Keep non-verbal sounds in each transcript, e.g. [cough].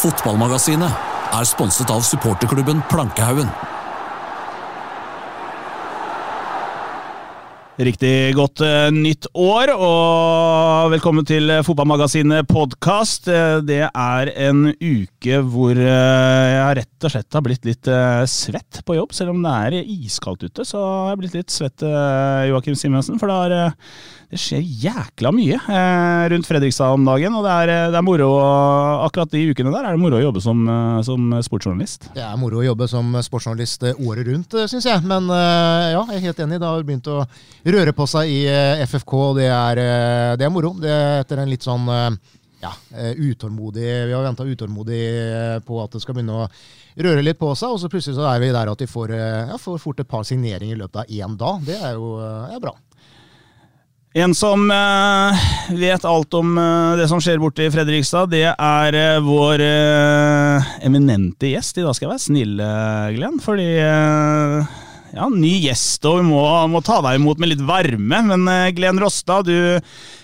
Fotballmagasinet er sponset av supporterklubben Plankehaugen. Riktig godt eh, nytt år, og velkommen til eh, Fotballmagasinet podkast. Eh, det er en uke hvor jeg rett og slett har blitt litt svett på jobb. Selv om det er iskaldt ute, så har jeg blitt litt svett, Joakim Simensen. For det, eh, det skjer jækla mye rundt Fredrikstad om dagen, og det er, det er moro. Akkurat de ukene der er det moro å jobbe som, som sportsjournalist. Det er moro å jobbe som sportsjournalist året rundt, syns jeg. Men ja, jeg er helt enig. Det har begynt å røre på seg i eh, FFK, det er, eh, det er moro. Det er etter en litt sånn eh, ja, utålmodig Vi har venta utålmodig på at det skal begynne å røre litt på seg, og så plutselig så er vi der at vi får, ja, får fort et par signeringer i løpet av én dag. Det er jo er bra. En som vet alt om det som skjer borte i Fredrikstad, det er vår eminente gjest. I dag skal jeg være snill, Glenn, fordi ja, ny gjest, og vi må, må ta deg imot med litt varme. Men eh, Glenn Rostad, du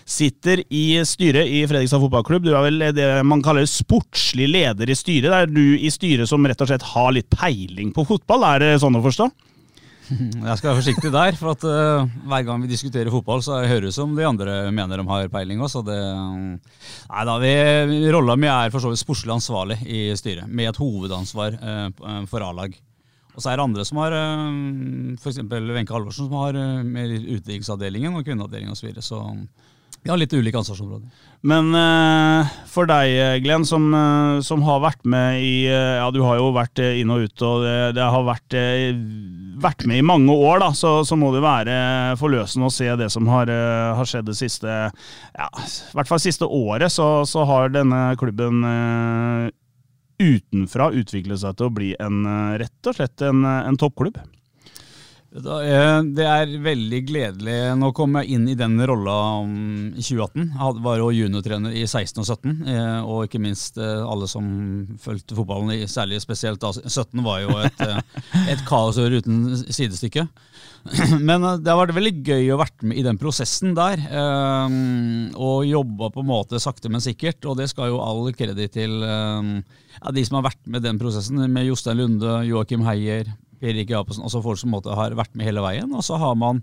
sitter i styret i Fredrikstad fotballklubb. Du er vel det man kaller sportslig leder i styret. Det er du i styret som rett og slett har litt peiling på fotball, er det sånn å forstå? [laughs] Jeg skal være forsiktig der, for at uh, hver gang vi diskuterer fotball, så høres det som de andre mener de har peiling også. Det, nei da, Rolla mi er for så vidt sportslig ansvarlig i styret, med et hovedansvar uh, for A-lag. Og så er det andre som har uh, f.eks. Wenche Halvorsen, som har eh, med utenriksavdelingen og kvinneavdelingen osv. Så, videre. så vi har litt ulike ansvarsområder. Men eh, for deg, Glenn, som, eh, som har vært med i eh, Ja, du har jo vært eh, inn og ut, og det, det har vært, eh, vært med i mange år, da, så, så må det være forløsende å se det som har, eh, har skjedd det siste Ja, i hvert fall siste året, så, så har denne klubben eh, utenfra utvikle seg til å bli en, eh, rett og slett en, en toppklubb. Eh, Det er veldig gledelig. Nå kom jeg inn i den rolla i 2018. Jeg var jo juniortrener i 16 og 17, eh, og ikke minst eh, alle som fulgte fotballen, i- særlig spesielt da 17 var jo et, et kaosår uten sidestykke. [clears throat] Men det har vært veldig gøy å vært med i den prosessen der, og jobba på en måte sakte, men sikkert. Og det skal jo all kreditt til ja, de som har vært med den prosessen, med Jostein Lunde, Joakim Heier, Per Erik Jacobsen, altså folk som har vært med hele veien. Og så har man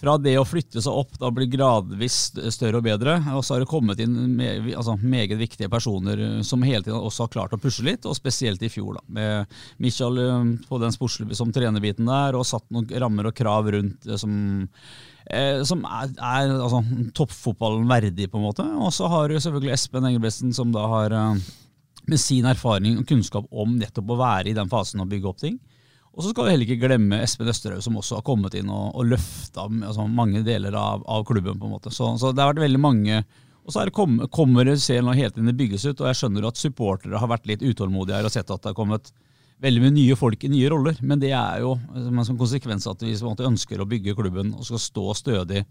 fra det å flytte seg opp, da blir gradvis større og bedre, og så har det kommet inn med, altså, meget viktige personer eh, som hele tiden også har klart å pushe litt, og spesielt i fjor, da, med Michael eh, på den sportslige som trenerbiten der, og satt noen rammer og krav rundt som eh, som er, er altså, toppfotballen verdig, på en måte. Og så har du selvfølgelig Espen Engelbrechtsen, som da har eh, med sin erfaring og kunnskap om nettopp å være i den fasen og bygge opp ting. Og så skal vi heller ikke glemme Espen Østerhaug, som også har kommet inn og, og løfta altså, mange deler av, av klubben. på en måte. Så, så det har vært veldig mange Og så det kom, kommer det ser nå helt inn det bygges ut, og jeg skjønner at supportere har vært litt utålmodige her og sett at det har kommet veldig mye nye folk i nye roller. Men det er jo som en konsekvens at vi ønsker å bygge klubben og skal stå stødig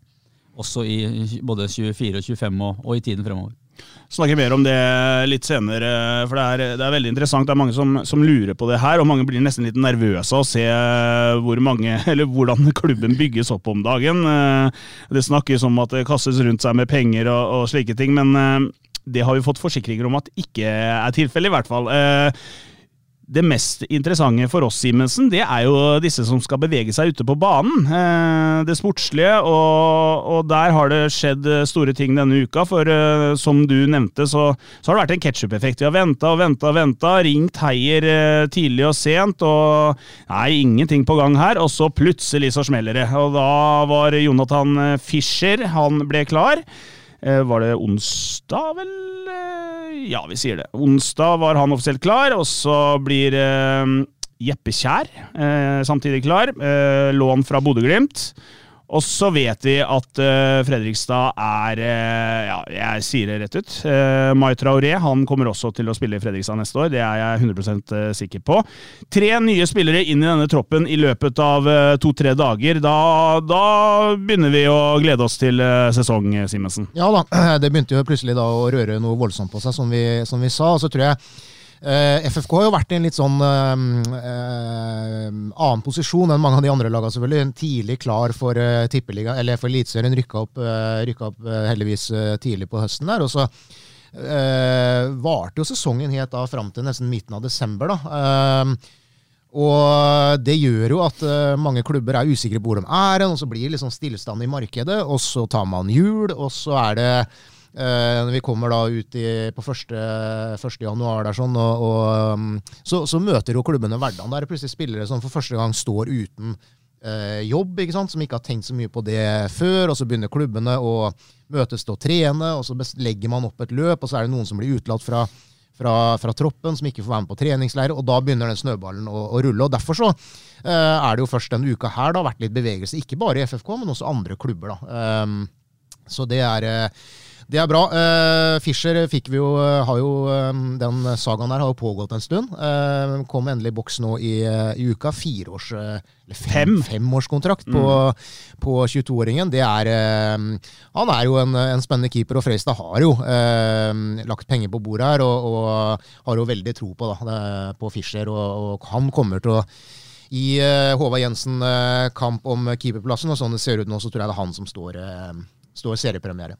også i både 24 og 25 og, og i tiden fremover. Snakke mer om det litt senere, for det er, det er veldig interessant. Det er mange som, som lurer på det her, og mange blir nesten litt nervøse av å se hvor mange, [laughs] eller hvordan klubben bygges opp om dagen. Eh, Det snakkes om at det kastes rundt seg med penger og, og slike ting, men eh, det har vi fått forsikringer om at ikke er tilfellet, i hvert fall. Det mest interessante for oss, Simensen, det er jo disse som skal bevege seg ute på banen. Eh, det sportslige, og, og der har det skjedd store ting denne uka. For eh, som du nevnte, så, så har det vært en ketsjup-effekt. Vi har venta og venta og venta, ringt Heier eh, tidlig og sent, og nei, ingenting på gang her. Og så plutselig så smeller det. Og da var Jonathan Fischer, han ble klar. Eh, Var det onsdag, vel? Eh, Ja, vi sier det. Onsdag var han offisielt klar, og så blir eh, Jeppe Kjær samtidig klar. Lån fra Bodø-Glimt. Og så vet vi at uh, Fredrikstad er uh, Ja, jeg sier det rett ut. Uh, Mai Traoré han kommer også til å spille i Fredrikstad neste år. Det er jeg 100% sikker på. Tre nye spillere inn i denne troppen i løpet av to-tre dager. Da, da, begynner vi å glede oss til sesong, Simensen. Ja da, [clears throat] det begynte jo plutselig da å røre noe voldsomt på seg, som vi, som vi sa. Og så tror jeg Uh, FFK har jo vært i en litt sånn uh, uh, annen posisjon enn mange av de andre lagene, selvfølgelig. Tidlig klar for uh, tippeliga, eller for Eliteserien. Rykka opp, rykka opp heldigvis tidlig på høsten der. Og så varte jo sesongen helt da fram til nesten midten av desember. da. og det gjør jo at mange klubber er usikre på hvor de er, og så blir det liksom stillstand i markedet. Og så tar man jul, og så er det når vi kommer da ut i, på 1. 1. januar, sånn, og, og, um, så, så, møter jo klubbene hverdagen. Der er det plutselig spillere som for første gang står uten uh, jobb, ikke sant? som ikke har tenkt så mye på det før. og Så begynner klubbene å møtes til å trene, og så legger man opp et løp. og Så er det noen som blir utelatt fra, fra, fra, troppen, som ikke får være med på treningsleir. og Da begynner den snøballen å, å rulle. og Derfor så uh, er det jo først denne uka her det har vært litt bevegelse. Ikke bare i FFK, men også andre klubber. da. Um, så det er det er bra. Uh, Fischer fikk vi jo, eh, har jo um, Den sagaen der har jo pågått en stund. Uh, kom endelig i boks nå i, i uka. Fireårs, eller fem, femårskontrakt mm. på, på 22-åringen. Det er uh, Han er jo en, en spennende keeper, og Frøystad har jo lagt penger på bordet her og, og, har jo veldig tro på, da, på Fischer. Og, og han kommer til å i Håvard Jensen kamp om keeperplassen, og sånn det ser ut nå, så tror jeg det er han som står, står seriepremiere.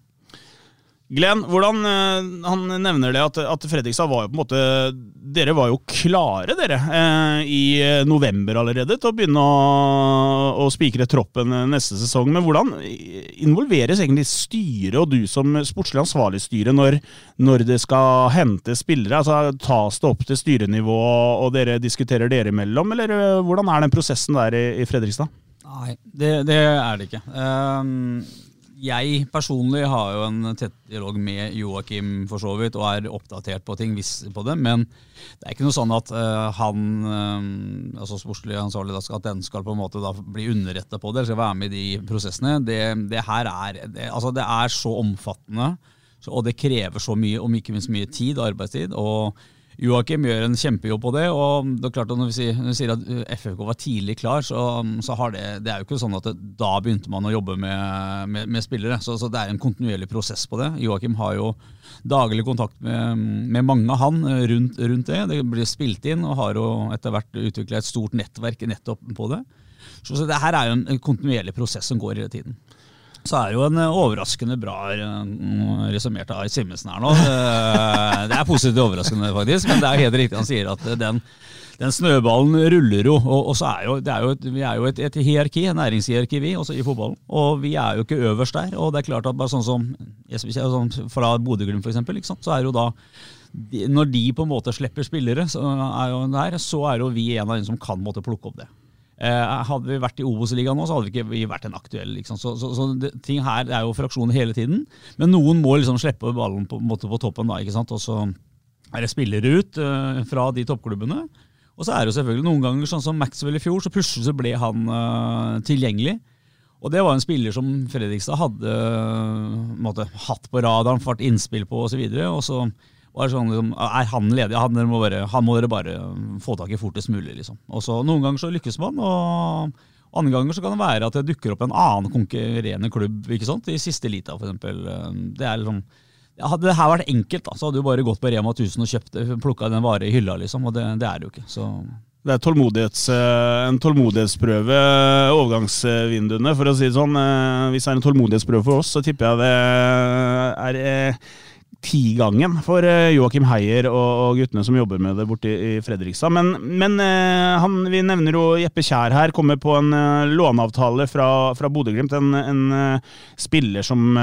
Glenn, hvordan, eh, han nevner det at, at, Fredrikstad var jo på en måte Dere var jo klare, dere, eh, i november allerede til å begynne å, å spikre troppen neste sesong. Men hvordan involveres egentlig styret og du som sportslig ansvarlig styre når, når det skal hente spillere? Altså, tas det opp til styrenivå og dere diskuterer dere imellom, eller eh, hvordan er den prosessen der i, i Fredrikstad? Nei, det, det, er det ikke. Um jeg personlig har jo en tett dialog med Joakim for så vidt, og er oppdatert på ting, hvis på det. Men det er ikke noe sånn at uh, han, uh, altså sportslig ansvarlig, at den skal på en måte da bli underretta på det, eller skal være med i de prosessene. Det, det her er, det, altså det er så omfattende, og det krever så mye, om ikke minst mye tid, arbeidstid. og Joakim gjør en kjempejobb på det. og det er klart at Når vi sier, at FFK var tidlig klar, så, så, har det det er jo ikke sånn at det, da begynte man å jobbe med, med, med spillere. Så, så, det er en kontinuerlig prosess på det. Joakim har jo daglig kontakt med, med mange av han rundt, rundt, det. Det blir spilt inn, og har jo etter hvert utvikla et stort nettverk nettopp på det. Så, så det her er jo en kontinuerlig prosess som går hele tiden så er det jo en eh, overraskende bra eh, resumert av Simensen her nå. Eh, det er positivt overraskende, faktisk, men det er helt riktig han sier at den, den snøballen ruller jo. Og, og så er jo, er jo et, vi er jo et, et hierarki, et næringshierarki, vi, også i fotballen. Og vi er jo ikke øverst der. Og det er klart at bare sånn som sånn fra Bodø-Glimt, f.eks., så er jo da Når de på en måte slipper spillere, så er jo der, så er jo vi en av de som kan måtte plukke opp det. Eh, hadde vi vært i Obos-ligaen nå, så hadde vi ikke vært en aktuell. Liksom. Så, så, så det, ting her er jo fraksjoner hele tiden. Men noen må liksom slippe ballen på, på toppen, da, ikke sant? og så er det spillere ut uh, fra de toppklubbene. Og så er det jo selvfølgelig noen ganger, sånn som Maxwell i fjor, så plutselig så ble han uh, tilgjengelig. Og det var en spiller som Fredrikstad hadde uh, måtte, hatt på radaren, fått innspill på osv. Og, så videre, og så var sånn, liksom, Er han ledig? Han, må bare, han må dere bare få tak i fortest mulig. liksom. Og så Noen ganger så lykkes man, og andre ganger så kan det være at det dukker opp en annen konkurrerende klubb. ikke sant? I siste lita, f.eks. Det er liksom, hadde det her vært enkelt, da, så hadde du bare gått på Rema 1000 og kjøpt, plukka den vare i hylla. liksom, og det, det er det jo ikke. så... Det er tålmodighets, eh, en tålmodighetsprøve, overgangsvinduene, for å si det sånn. Eh, hvis det er en tålmodighetsprøve for oss, så tipper jeg det er eh, tigangen for eh, Joakim Heier og, guttene som jobber med det borte i Fredrikstad. Men, men eh, han, vi nevner jo Jeppe Kjær her, kommer på en uh, låneavtale fra, fra Bodø-Glimt. En, en spiller som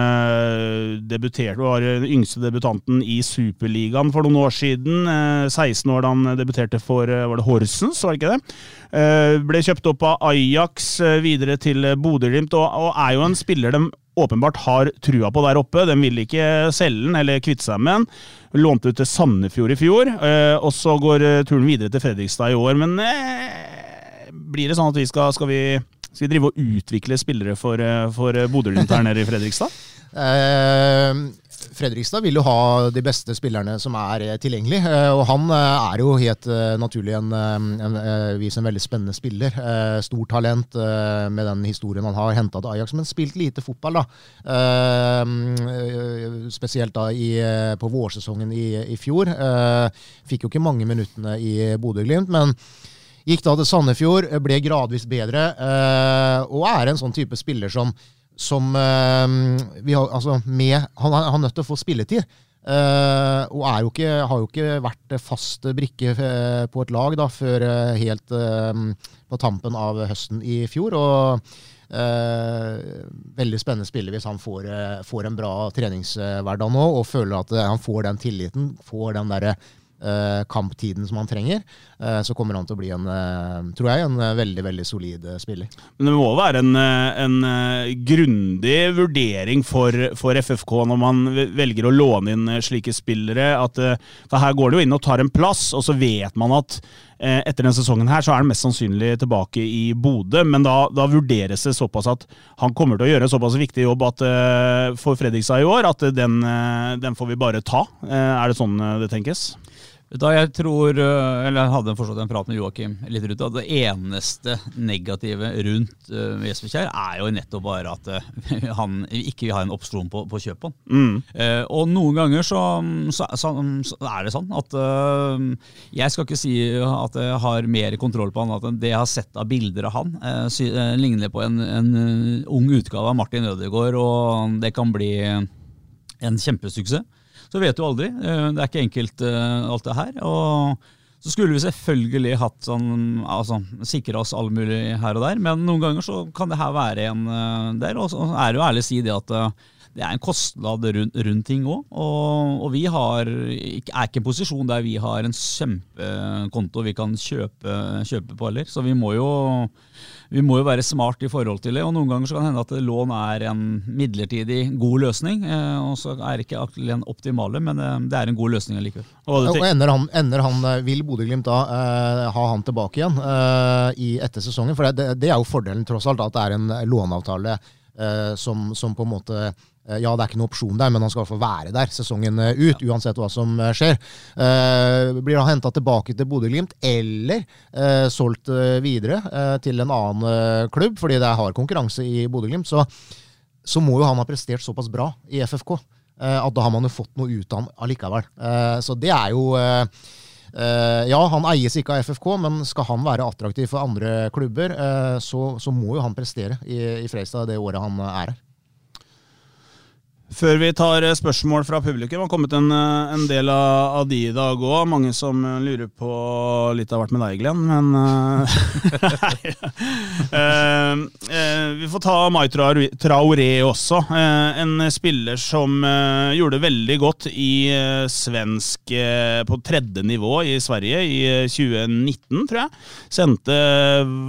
debuterte, var den yngste debutanten i Superligaen for noen år siden. 16 år da han debuterte for var det Horsens, var det ikke det? ble kjøpt opp av Ajax videre til Bodø-Glimt, og, og er jo en spiller de åpenbart har trua på der oppe. Den vil ikke selge den eller kvitte seg med den. Lånte ut til Sandefjord i fjor, eh, og så går eh, turen videre til Fredrikstad i år. Men eh, blir det sånn at vi skal, skal vi skal vi drive og utvikle spillere for, for Bodø-Glimt her nede i Fredrikstad? [laughs] Eh, Fredrikstad vil jo ha de beste spillerne som er eh, tilgjengelig. Eh, og han eh, er jo helt naturlig en, en, en veldig spennende spiller. Stort talent med den historien han har henta til Ajax, men spilt lite fotball. da. Spesielt da i, på vårsesongen i, i fjor. Fikk jo ikke mange minuttene i Bodø-Glimt, men gikk da til Sandefjord, ble gradvis bedre, og er en sånn type spiller som som uh, vi har, altså med, Han er nødt til å få spilletid. Uh, og jo ikke, har jo ikke vært fast brikke uh, på et lag da, før helt på tampen av høsten i fjor. og veldig spennende spiller hvis han får, får en bra treningshverdag nå og føler at han får den tilliten, får den der uh, kamptiden som han trenger, uh, så kommer han til å bli en, uh, tror jeg, en veldig veldig solid spiller. Men det må være en, en grundig vurdering for, for, FFK når man velger å låne inn slike spillere. At, for her går det jo inn og tar en plass, og så vet man at etter denne sesongen her, så er han mest sannsynlig tilbake i Bodø, men da, da, vurderes det såpass at han kommer til å gjøre en såpass viktig jobb at, for Fredrikstad i år at den, den, får vi bare ta. Er det sånn det tenkes? Da jeg tror, eh, eller jeg hadde forstått en prat med Joakim litt rundt at det eneste negative rundt uh, eh, er jo nettopp bare at uh, [laughs] han ikke vil ha en opsjon på, på kjøpet. Mm. Uh, og noen ganger så, så, så, så, er det sånn at uh, jeg skal ikke si at jeg har mer kontroll på han enn det jeg har sett av bilder av han. Sy, ligner på en, en, ung utgave av Martin Ødegaard, og det kan bli en kjempesuksess. Så vet du aldri. Eh, det er ikke enkelt eh, alt det her. og så skulle vi selvfølgelig hatt sånn, altså, sikra oss all mulig her og der, men noen ganger så kan det her være en del. der. Og så er det jo ærlig å si det at det er en kostnad rundt, rundt ting òg. Og, og, vi har, er ikke en posisjon der vi har en kjempekonto vi kan kjøpe, kjøpe på heller. Så vi må, jo, vi må jo være smart i forhold til det. Og noen ganger så kan det hende at lån er en midlertidig god løsning. Eh, og så er det ikke den optimale, men eh, det er en god løsning allikevel. Og, og ender, han, ender han, eh, Vil Bodø-Glimt da eh, ha han tilbake igjen eh, i, etter sesongen? For det, det, er jo fordelen tross alt, at det er en låneavtale eh, som, som på en måte ja, det er ikke noen opsjon der, men han skal i hvert fall være der sesongen eh, ut, uansett hva som eh, skjer. blir han henta tilbake til Bodø-Glimt, eller solgt videre til en annen klubb, fordi det er hard konkurranse i Bodø-Glimt, så, så, må jo han ha prestert såpass bra i FFK at da har man jo fått noe ut av han allikevel. så det er jo ja, han eies ikke av FFK, men skal han være attraktiv for andre klubber, så, så må jo han prestere i, i Freistad det året han er her. Før vi tar eh, spørsmål fra publikum, har kommet en, eh, en del av, av, de i dag òg. Mange som lurer på litt har vært med deg, Glenn, men [laughs] uh, uh, Vi får ta Mai Traoré også. Uh, en spiller som gjorde veldig godt i svensk på tredje nivå i Sverige i 2019, tror jeg. Sendte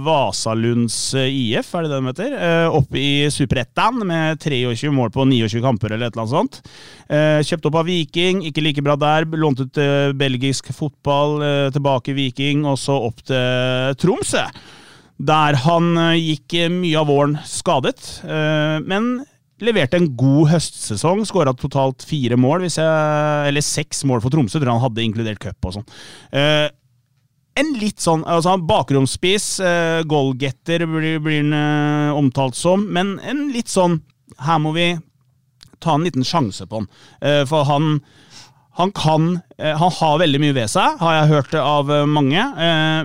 Vasalunds IF, er det det de heter, opp i Superettan med 23 mål på 29 kamper eller et eller annet sånt. Eh, kjøpt opp av Viking, ikke like bra der. Lånt ut eh, belgisk fotball, eh, tilbake Viking, og så opp til Tromsø. Der han eh, gikk eh, mye av våren skadet, eh, men leverte en god høstsesong. Skåra totalt fire mål, jeg, eller seks mål for Tromsø, tror han hadde inkludert cup og sånn. en litt sånn altså Bakromsspiss, goalgetter blir han omtalt som, men en litt sånn Her må vi ta en liten sjanse på han. Eh, for han, han kan eh, Han har veldig mye ved seg, har jeg hørt av eh, mange,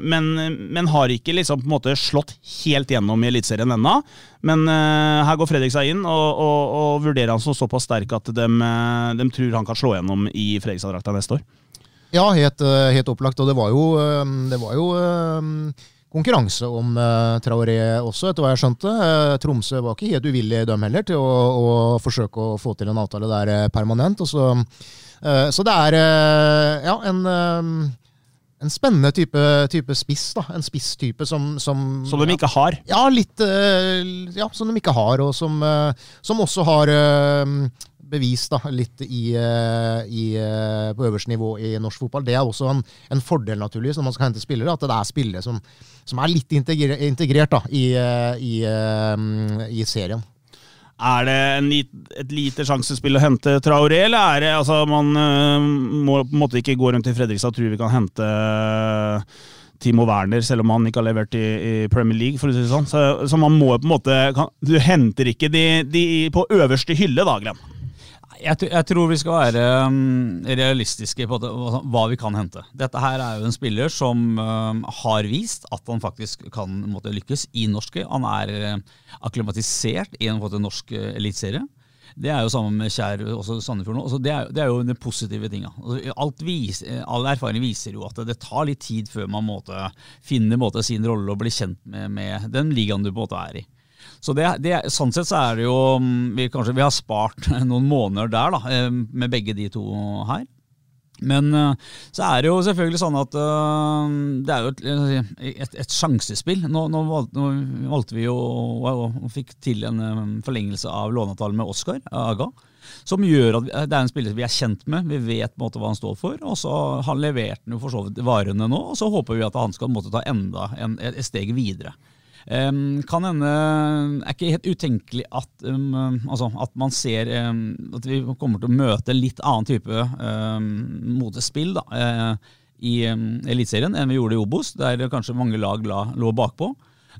men, men har ikke liksom på en måte slått helt gjennom i Eliteserien ennå. Men her går Fredrik seg inn og, og, og vurderer han som såpass sterk at de, de, tror han kan slå gjennom i Fredrikstad-drakta neste år. Ja, helt, helt, opplagt. Og det var jo, det var jo konkurranse om uh, Traoré også, etter hva jeg skjønte. Uh, Tromsø var ikke helt uvillig, dem heller, til å, å, forsøke å få til en avtale der uh, permanent. Så, så, det er ja, en, en spennende type, type, spiss. da, En spisstype som Som, som de ikke har? Ja, litt Ja, som de ikke har, og som, som også har bevist da, litt i, eh, i, eh, på øverste nivå i norsk fotball. Det er også en, en fordel naturligvis når man skal hente spillere, at det er spillere som, som er litt integrert, integrert da, i, eh, i, serien. Er det en et lite sjansespill å hente Traoré, eller er det altså man må på en måte ikke gå rundt i Fredrikstad og tro vi kan hente Timo Werner, selv om han ikke har levert i, i Premier League, for å si det sånn. Så, så man må på en måte kan, Du henter ikke de, de på øverste hylle, da, Glenn. Jeg, jeg tror vi skal være um, realistiske på det, hva- vi kan hente. Dette her er jo en spiller som um, har vist at han faktisk kan måtte, lykkes i norsk. Han er uh, akklimatisert i en måte, norsk uh, eliteserie. Det er jo sammen med Kjær også Sandefjord nå. Altså, det, er, det er jo de positive tinga. Altså, alt all erfaring viser jo at det tar litt tid før man måtte, finner måte, sin rolle og blir kjent med, med den ligaen du på en måte er i. Så det, det, sånn sett så er det jo mm, vi, Kanskje vi har spart [laughs] noen måneder der, da, eh, med begge de to her. Men eh, så er det jo selvfølgelig sånn at eh, det er jo et, et, et sjansespill. Nå, nå, valgte, nå valgte vi jo og, fikk til en forlengelse av låneavtalen med Oscar Aga. Som gjør at det er en spiller vi er kjent med, vi vet på en måte hva han står for. og så Han levert den jo for så vidt varene nå, og så håper vi at han skal måte ta enda en, et steg videre. Um, kan hende er ikke helt utenkelig at, um, altså at man ser um, at vi kommer til å møte litt annen type motespill da, uh, i um, Eliteserien enn vi gjorde i Obos, der kanskje mange lag la, lå bakpå.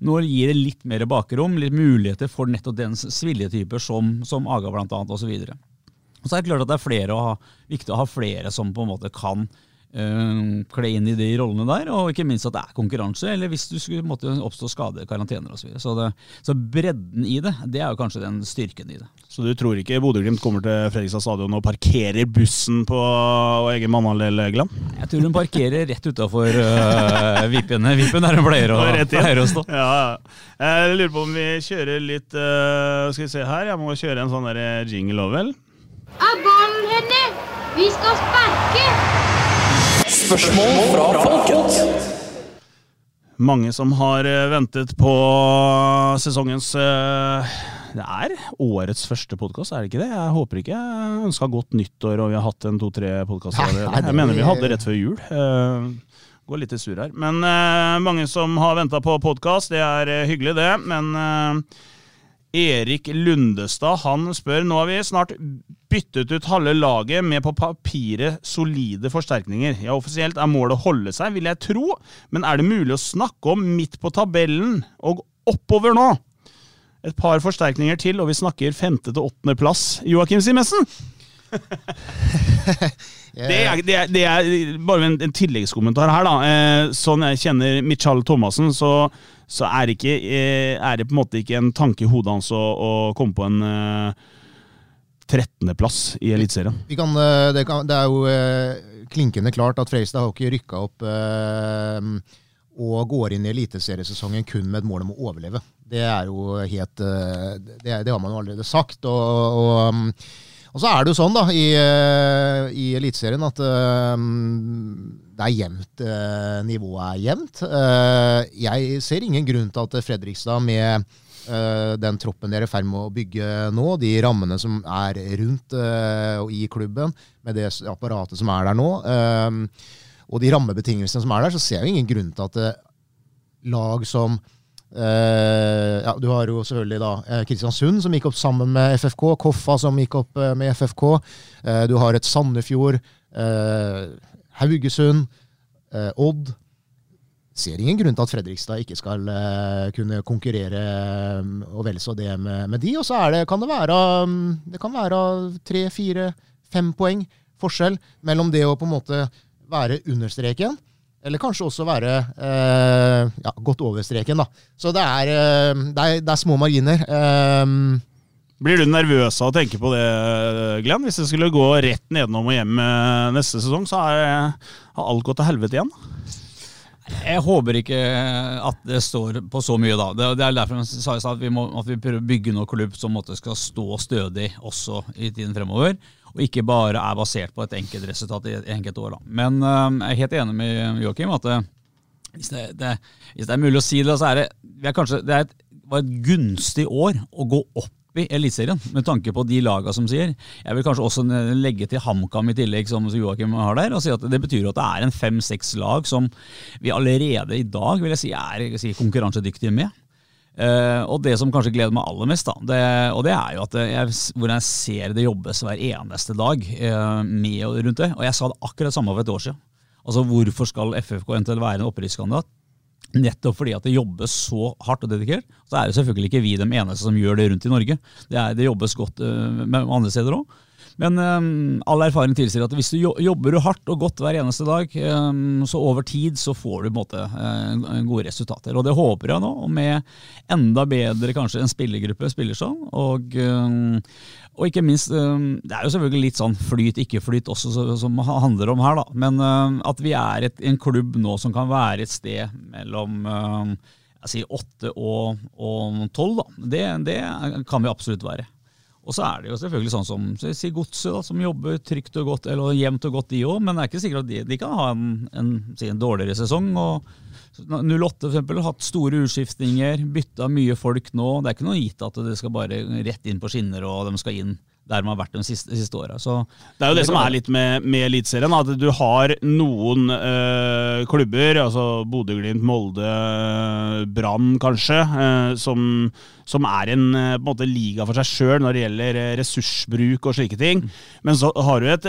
Nå gir det litt mer bakrom, litt muligheter for nettopp den sviljetyper som, som Aga annet, osv. Og så er det klart at det er flere å ha, viktig å ha flere som på en måte kan kle inn i de rollene der, og ikke minst at det er konkurranse, eller hvis du skulle måtte oppstå skade, karantener osv. Så, videre. så, det- så bredden i det, det er jo kanskje den styrken i det. Så du tror ikke Bodø-Glimt kommer til Fredrikstad stadion og parkerer bussen på egen mannehandel, Glam Jeg tror hun parkerer rett utafor uh, Vippen. Vipen er hun pleier å, pleier å stå. Ja, ja. Jeg lurer på om vi kjører litt uh, Skal vi se her, jeg må kjøre en sånn der eh, jingle over, vel? Er ballen henne? Vi skal sparke! Mange som har eh, ventet på sesongens eh, Det er årets første podkast, er det ikke det? Jeg håper ikke. Jeg ønska godt nyttår, og vi har hatt en to-tre podkaster allerede. det- Jeg mener vi hadde rett før jul. Eh, Går litt i sur her. Men mange som har venta på podkast, det er hyggelig, det. Men Erik Lundestad han spør nå har vi snart byttet ut halve laget med på papiret solide forsterkninger. Ja, Offisielt er målet å holde seg, vil jeg tro, men er det mulig å snakke om midt på tabellen og oppover nå? Et par forsterkninger til, og vi snakker femte til åttende plass. Joakim Simensen! [laughs] Det er, det, er, det er bare en, en tilleggskommentar her, da. Eh, sånn jeg kjenner Michal Thomassen, så, så er, ikke, eh, er det på en måte ikke en tanke i hodet hans å, å komme på en eh, 13.-plass i Eliteserien. Eh, det, det er jo eh, klinkende klart at Freistad har ikke rykka opp eh, og går inn i eliteseriesesongen kun med et mål om å overleve. Det er jo helt Det, det har man jo allerede sagt. og, og um, og så er det jo sånn da, i, i Eliteserien at eh, det er jevnt. eh, nivået er jevnt. Eh, jeg ser ingen grunn til at Fredrikstad med den troppen dere er i ferd med å bygge nå, de rammene som er rundt eh, og i klubben, med det apparatet som er der nå, eh, og de rammebetingelsene som er der, så ser jeg jo ingen grunn til at eh, lag som Uh, ja, du har jo selvfølgelig da eh, Kristiansund, som gikk opp sammen med FFK. Koffa, som gikk opp eh, med FFK. Uh, du har et Sandefjord. Uh, Haugesund. eh, Odd. Ser ingen grunn til at Fredrikstad ikke skal eh, kunne konkurrere eh, og vel så det med, med de. Og så det, kan det være mm, Det kan være tre, fire, fem poeng forskjell mellom det å på en måte være under streken eller kanskje også være eh, ja, godt over streken. da. Så det er, eh, det er, det er små marginer. Um, Blir du nervøs av å tenke på det, Glenn? Hvis det skulle gå rett nedenom og hjem neste sesong, så har alt gått til helvete igjen? Jeg håper ikke at det står på så mye da. Det, er derfor jeg sa at, vi må- at prøver å bygge noen klubb som måtte skal stå stødig også i tiden fremover. Og ikke bare er basert på et enkeltresultat i et enkelt år. Da. Men øhm, jeg er helt enig med Joakim at det, hvis, det, det, hvis det er mulig å si det, så er det, det, er kanskje, det er et, var et gunstig år å gå opp i Eliteserien, med tanke på de laga som sier. Jeg vil kanskje også legge til HamKam i tillegg, som Joakim har der. og si at Det betyr at det er en fem-seks lag som vi allerede i dag vil jeg si, er si, konkurransedyktige med. Uh, og det som kanskje gleder meg aller mest, da, det, og det er jo at jeg, hvor jeg ser det jobbes hver eneste dag uh, med og rundt det. Og jeg sa det akkurat samme for et år siden. Altså Hvorfor skal FFK eventuelt være en opprykkskandidat? Nettopp fordi at det jobbes så hardt og dedikert. Så er det selvfølgelig ikke vi de eneste som gjør det rundt i Norge. Det, er, det jobbes godt uh, med andre steder òg. Men um, all erfaring tilsier at hvis du jobber hardt og godt hver eneste dag, um, så over tid så får du måte uh, gode resultater. Og det håper jeg nå, og med enda bedre kanskje en spillergruppe spiller sånn. Og, um, og ikke minst, det er jo selvfølgelig litt sånn flyt, ikke flyt også som handler om her, da. Men at vi er et, en klubb nå som kan være et sted mellom jeg sier åtte og tolv, da. Det, det kan vi absolutt være. Og så er det jo selvfølgelig sånn som si Godset, som jobber trygt og godt, eller jevnt og godt, de òg. Men det er ikke sikkert at de, de kan ha en, en, si en, dårligere sesong. og 08 for eksempel, hatt store utskiftninger, bytta mye folk nå. Det er ikke noe gitt at det skal bare rett inn på skinner og de skal inn der de har vært de siste, de siste åra. Det er jo det, det som er litt med, med Eliteserien, at du har noen øh, klubber, altså Bodø-Glimt, Molde, Brann kanskje, øh, som, som, er en, eh, en måte, liga for seg sjøl når det gjelder ressursbruk og slike ting. Men så har du et,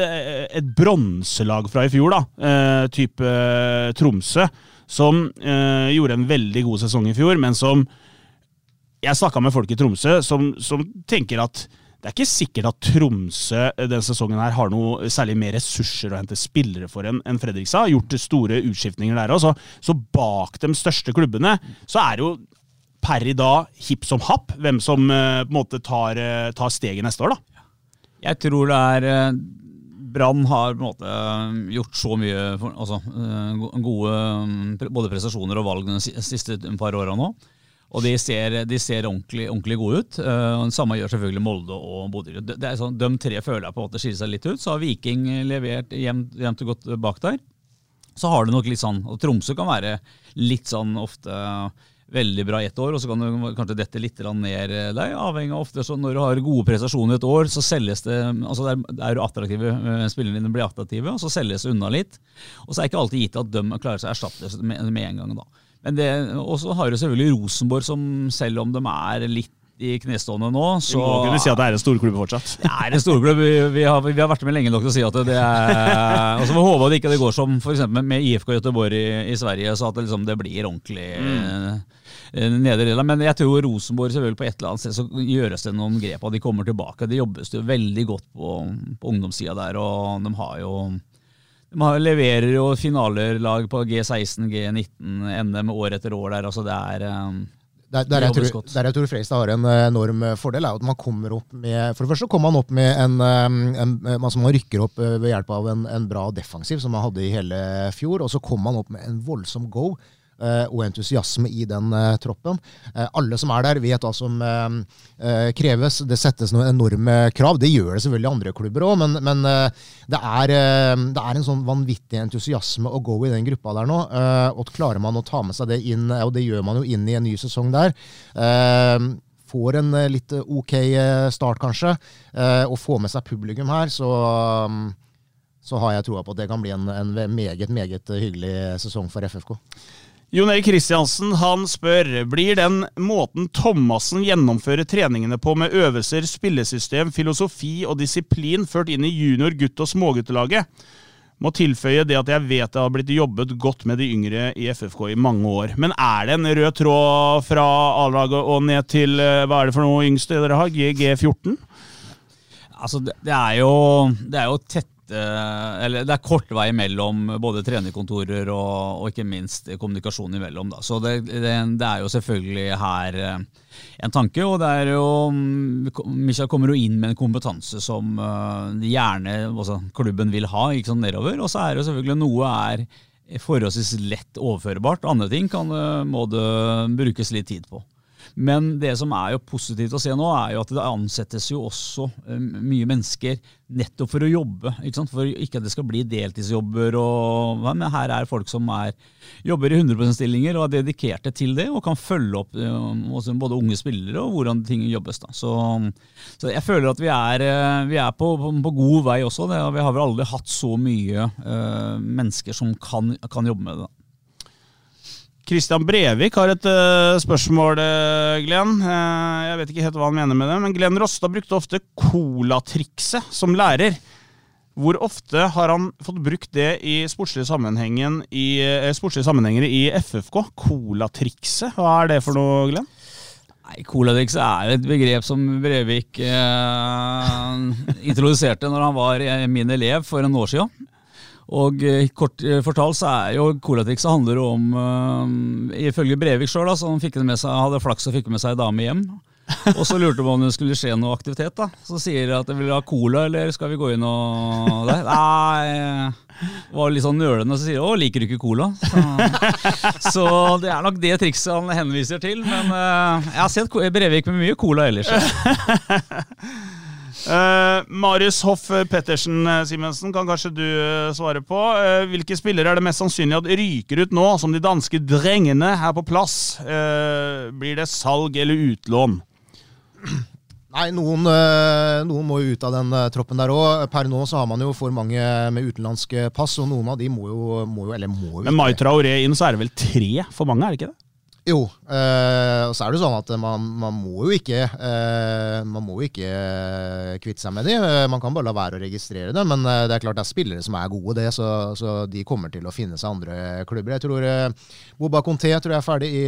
et bronselag fra i fjor, da, øh, type Tromsø, som gjorde en veldig god sesong i fjor, men som Jeg snakka med folk i Tromsø som, som tenker at det er ikke sikkert at Tromsø denne sesongen her har noe særlig mer ressurser å hente spillere for enn en Fredrikstad. Har gjort store utskiftninger der òg. Så, bak de største klubbene så er det jo per i dag hipp som happ hvem som uh, på en måte tar, uh, tar, steget neste år, da. Jeg tror det er uh, Brann har på en måte gjort så mye altså, gode både prestasjoner og valg de siste par åra nå. Og de ser, de ser ordentlig, ordentlig, gode ut. Uh, samme gjør selvfølgelig Molde og Bodø. Det, det er sånn, de tre føler jeg på en måte skiller seg litt ut. Så har Viking levert jevnt, og godt bak der. Så har du nok litt sånn, og Tromsø kan være litt sånn ofte veldig bra ett år, og så kan du kanskje dette litt ned deg. Avhengig av ofte så Når du har gode prestasjoner et år, så selges det altså der, er attraktive, eh, spillerne dine blir attraktive, og så selges det unna litt. Og så er det ikke alltid gitt at de klarer seg å erstatte med, med en gang. da. Og så har du selvfølgelig Rosenborg, som selv om de er litt i knestående nå, så Vi må kunne si at det er en storklubb fortsatt. Det er en storklubb. Vi, vi, har, vi har vært med lenge nok til å si at det er Og så får vi håpe at det ikke går som for med IFK Göteborg i, i, Sverige, så at det, liksom, det blir ordentlig mm. Eh, nedre Men jeg tror Rosenborg selvfølgelig på et eller annet sted så gjøres det noen grep, og de kommer tilbake. Det jobbes jo veldig godt på, på ungdomssida der, og de har jo de leverer jo finalerlag på G16, G19, NM år etter år der. altså det er... Um, der, der, jeg tror, der, jeg tror, Freistad har en eh, enorm fordel, er at man kommer opp med For det første kommer man opp med en, um, en, altså Man rykker opp eh, ved hjelp av en, en bra defensiv, som man hadde i hele fjor. Og så kommer man opp med en voldsom go Eh, og entusiasme i den eh, troppen. Eh, alle som er der, vet hva som kreves. Det settes noen enorme krav. Det gjør det selvfølgelig andre klubber òg, men, men det, er, det, er, en sånn vanvittig entusiasme å gå i den gruppa der nå. Og klarer man å ta med seg det inn, og det gjør man jo inn i en ny sesong der får en litt ok start, kanskje, og får med seg publikum her, så, så har jeg troa på at det kan bli en, en meget, meget hyggelig sesong for FFK. Jon Erik Kristiansen han spør blir den måten Thomassen gjennomfører treningene på med øvelser, spillesystem, filosofi og disiplin ført inn i junior-, gutt- og småguttelaget. Må tilføye det at jeg vet det har blitt jobbet godt med de yngre i FFK i mange år. Men er det en rød tråd fra A-laget og ned til eh, hva er det for noe yngste dere har? GG14? Altså, det, er jo, det er jo tett eller det er kort vei mellom både trenerkontorer og, og ikke minst kommunikasjon imellom. Da. Så det, det, det, er jo selvfølgelig her eh, en tanke. Og det er jo Michael kommer jo inn med en kompetanse som uh, gjerne altså, klubben vil ha ikke sånn nedover. Og så er det jo selvfølgelig noe er forholdsvis lett overførbart. Andre ting kan, må det brukes litt tid på. Men det som er jo positivt å se nå, er jo at det ansettes jo også eh, mye mennesker nettopp for å jobbe. Ikke sant? For ikke at det skal bli deltidsjobber. Og, men her er folk som er, jobber i 100 %-stillinger og er dedikerte til det, og kan følge opp eh, både unge spillere og hvordan ting jobbes. da. Så, så jeg føler at vi er, eh, vi er på, på, på, god vei også. Det, vi har vel aldri hatt så mye uh, mennesker som kan, kan jobbe med det. Christian Brevik har et uh, spørsmål, uh, Glenn. Uh, jeg vet ikke helt hva han mener med det, men Glenn Rostad brukte ofte colatrikset som lærer. Hvor ofte har han fått brukt det i sportslige, i, sportslige sammenhenger i FFK? Colatrikset, hva er det for noe, Glenn? Nei, Colatrikset er et begrep som Brevik introduserte når han var min elev for en år siden. Og eh, kort eh, fortalt så er jo colatrikset handler om uh, Ifølge Brevik sjøl, som fikk med seg, hadde flaks og fikk med seg ei dame hjem. og så lurte man om det skulle skje noe aktivitet. da. Så sier de at de vil ha cola, eller skal vi gå inn og der? Nei, var litt sånn nølende så sier de, å, liker du ikke cola? Så, så, det er nok det trikset han henviser til. Men uh, jeg har sett Brevik med mye cola ellers. Uh, Marius Hoff Pettersen eh, Simensen, kan kanskje du uh, svare på. Uh, hvilke spillere er det mest sannsynlig at ryker ut nå, som de danske drengene her på plass? blir det salg eller utlån? [clears throat] Nei, noen, noen, må jo ut av den troppen der òg. Per nå så har man jo for mange med utenlandske pass, og noen av de må jo, må jo eller må jo Men Mai Traoré inn, så er det vel tre for mange, er det ikke det? Jo, øh, og så er det sånn at man, man må jo ikke øh, Man må jo ikke øh, kvitte seg med de. Man kan bare la være å registrere det. Men det er klart det er spillere som er gode, det, så, så de kommer til å finne seg andre klubber. Jeg tror Boba Conté tror jeg er ferdig i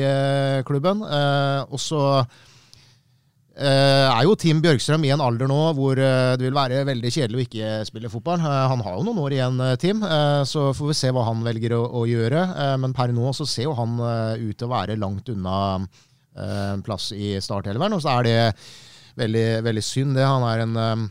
klubben. og så er jo Tim Bjørkstrøm i en alder nå hvor uh, det vil være veldig kjedelig å ikke spille fotball. Uh, han har jo noen år igjen, Tim, så får vi se hva han velger å, å gjøre. men per nå så ser jo han ut til å være langt unna plass i startelveren, og så er det veldig, veldig synd, det. Han er en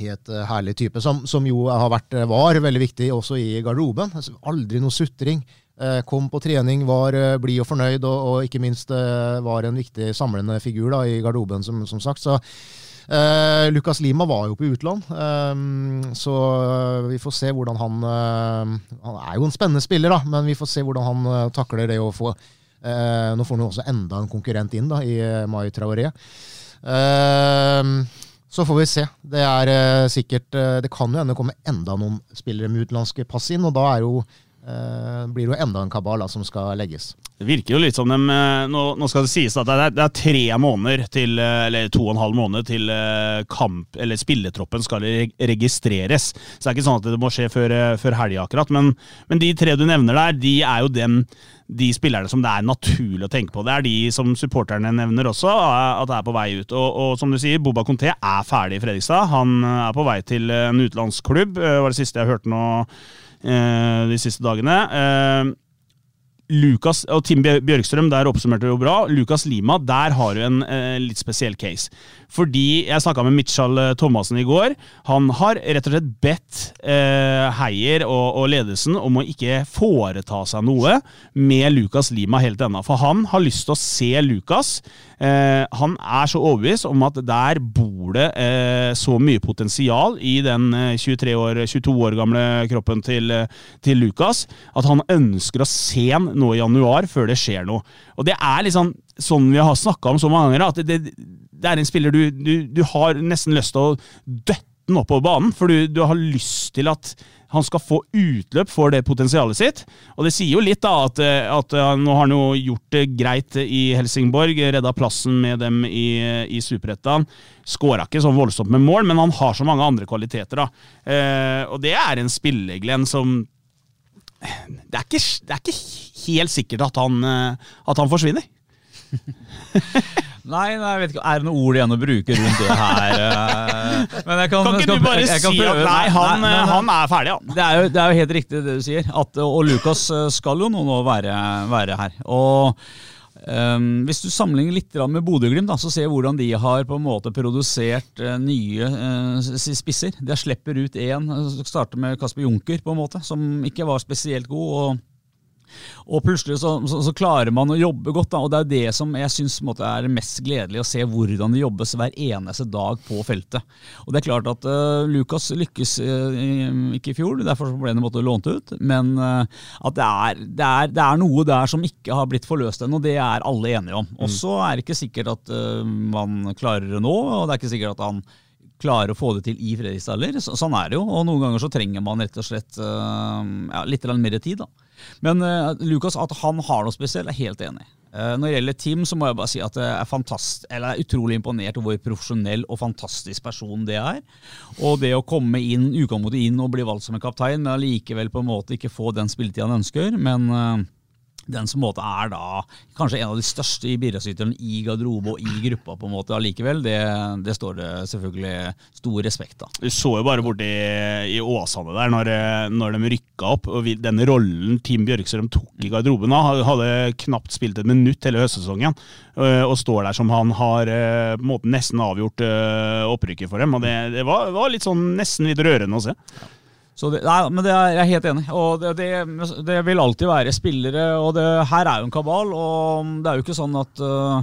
helt herlig type, som, som, jo har vært, var veldig viktig også i garderoben. Altså, aldri noe sutring. Eh, kom på trening, var eh, blid og fornøyd, og, og, ikke minst eh, var en viktig samlende figur da, i garderoben, som, som sagt. Så eh, Lukas Lima var jo på utland, eh, så vi får se hvordan han eh, Han er jo en spennende spiller, da, men vi får se hvordan han takler det å få Nå får han jo også enda en konkurrent inn da, i Mai Traoré. så får vi se. Det er sikkert Det kan jo hende komme enda noen spillere med utenlandske pass inn, og da er jo blir det jo enda en kabal som skal legges. Det virker jo litt som dem eh, nå, nå, skal det sies at det er, det er, tre måneder til eh, Eller to og en halv måned til kamp, eller spilletroppen skal registreres. Så det er ikke sånn at det må skje før, før helga akkurat. Men, men, de tre du nevner der, de er jo den, de spillerne som det er naturlig å tenke på. Det er de som supporterne nevner også, at det er på vei ut. Og, og som du sier, Boba Conté er ferdig i Fredrikstad. Han er på vei til en utenlandsklubb, var det siste jeg hørte nå Eh, de siste dagene. Eh, Lukas og Tim Bjørkstrøm der oppsummerte jo bra. Lukas Lima, der har du en eh, litt spesiell case. Fordi jeg snakka med Mitchell eh, Thomassen i går. Han har rett og slett bedt eh, Heier og, og, ledelsen om å ikke foreta seg noe med Lukas Lima helt ennå. For han har lyst til å se Lukas. Eh, han er så overbevist om at der bor det eh, så mye potensial i den 23 eh, år, 22 år gamle kroppen til, til Lukas at han ønsker å se ham nå i januar før det skjer noe. Og det er liksom sånn vi har snakka om så mange ganger, at det, det er en spiller du, du, du har nesten lyst til å døtte den på banen, for du, du, har lyst til at han skal få utløp for det potensialet sitt. Og det sier jo litt da at, at nå har han jo gjort det greit i Helsingborg, redda plassen med dem i, i Superettan. Skåra ikke sånn voldsomt med mål, men han har så mange andre kvaliteter. da. Eh, og det er en spillerglenn som det er, ikke, det er, ikke, helt sikkert at han, eh, at han forsvinner. [laughs] Nei, nei, jeg vet ikke, Er det noe ord igjen å bruke rundt det her? Eh? Men jeg kan, kan ikke skal, du bare si at nei, han, nei, han, er ferdig, han? Det er, jo, det er, jo, helt riktig det du sier. At, og Lukas eh, skal jo nå være, være her. Og um, Hvis du sammenligner litt med Bodø-Glimt, så ser vi hvordan de har på en måte produsert nye uh, spisser. De slipper ut én, starter med Kasper Junker, på en måte, som ikke var spesielt god. og Og plutselig så, så, så, klarer man å jobbe godt, da, og det er det som jeg syns er mest gledelig å se hvordan det jobbes hver eneste dag på feltet. Og det er klart at uh, Lukas lykkes uh, ikke i fjor, derfor ble han lånt ut, men uh, at det er, det, er, det er, noe der som ikke har blitt forløst ennå, det er alle enige om. Og så er det ikke sikkert at man klarer det nå, og det er ikke sikkert at han klare å få det til i Fredrikstad Så, sånn er det jo, og noen ganger så trenger man rett og slett ja, litt mer tid. da. Men uh, Lukas, at han har noe spesielt, er helt enig. Uh, når det gjelder Tim, så må jeg bare si at jeg er, fantast eller er utrolig imponert over hvor profesjonell og fantastisk person det er. Og det å komme inn, utgangspunktet inn og bli valgt som en kaptein, men allikevel på en måte ikke få den spilletida han ønsker. men den som måte er da kanskje en av de største i bidragsyterne i garderobe og i gruppa på en måte allikevel, det, det, står det selvfølgelig stor respekt av. Vi så jo bare borti i Åsane der, når, når de rykka opp, og vi, den rollen Team Bjørkstrøm tok i garderoben da, hadde knapt spilt et minutt hele høstsesongen, øh, og står der som han har øh, på en måte nesten avgjort øh, opprykket for dem. og Det, det var, var, litt sånn nesten litt rørende å se. Ja. Det, nei, men det er, jeg er helt enig. Og det, det, det, vil alltid være spillere. Og her er jo en kabal, og det er jo ikke sånn at uh,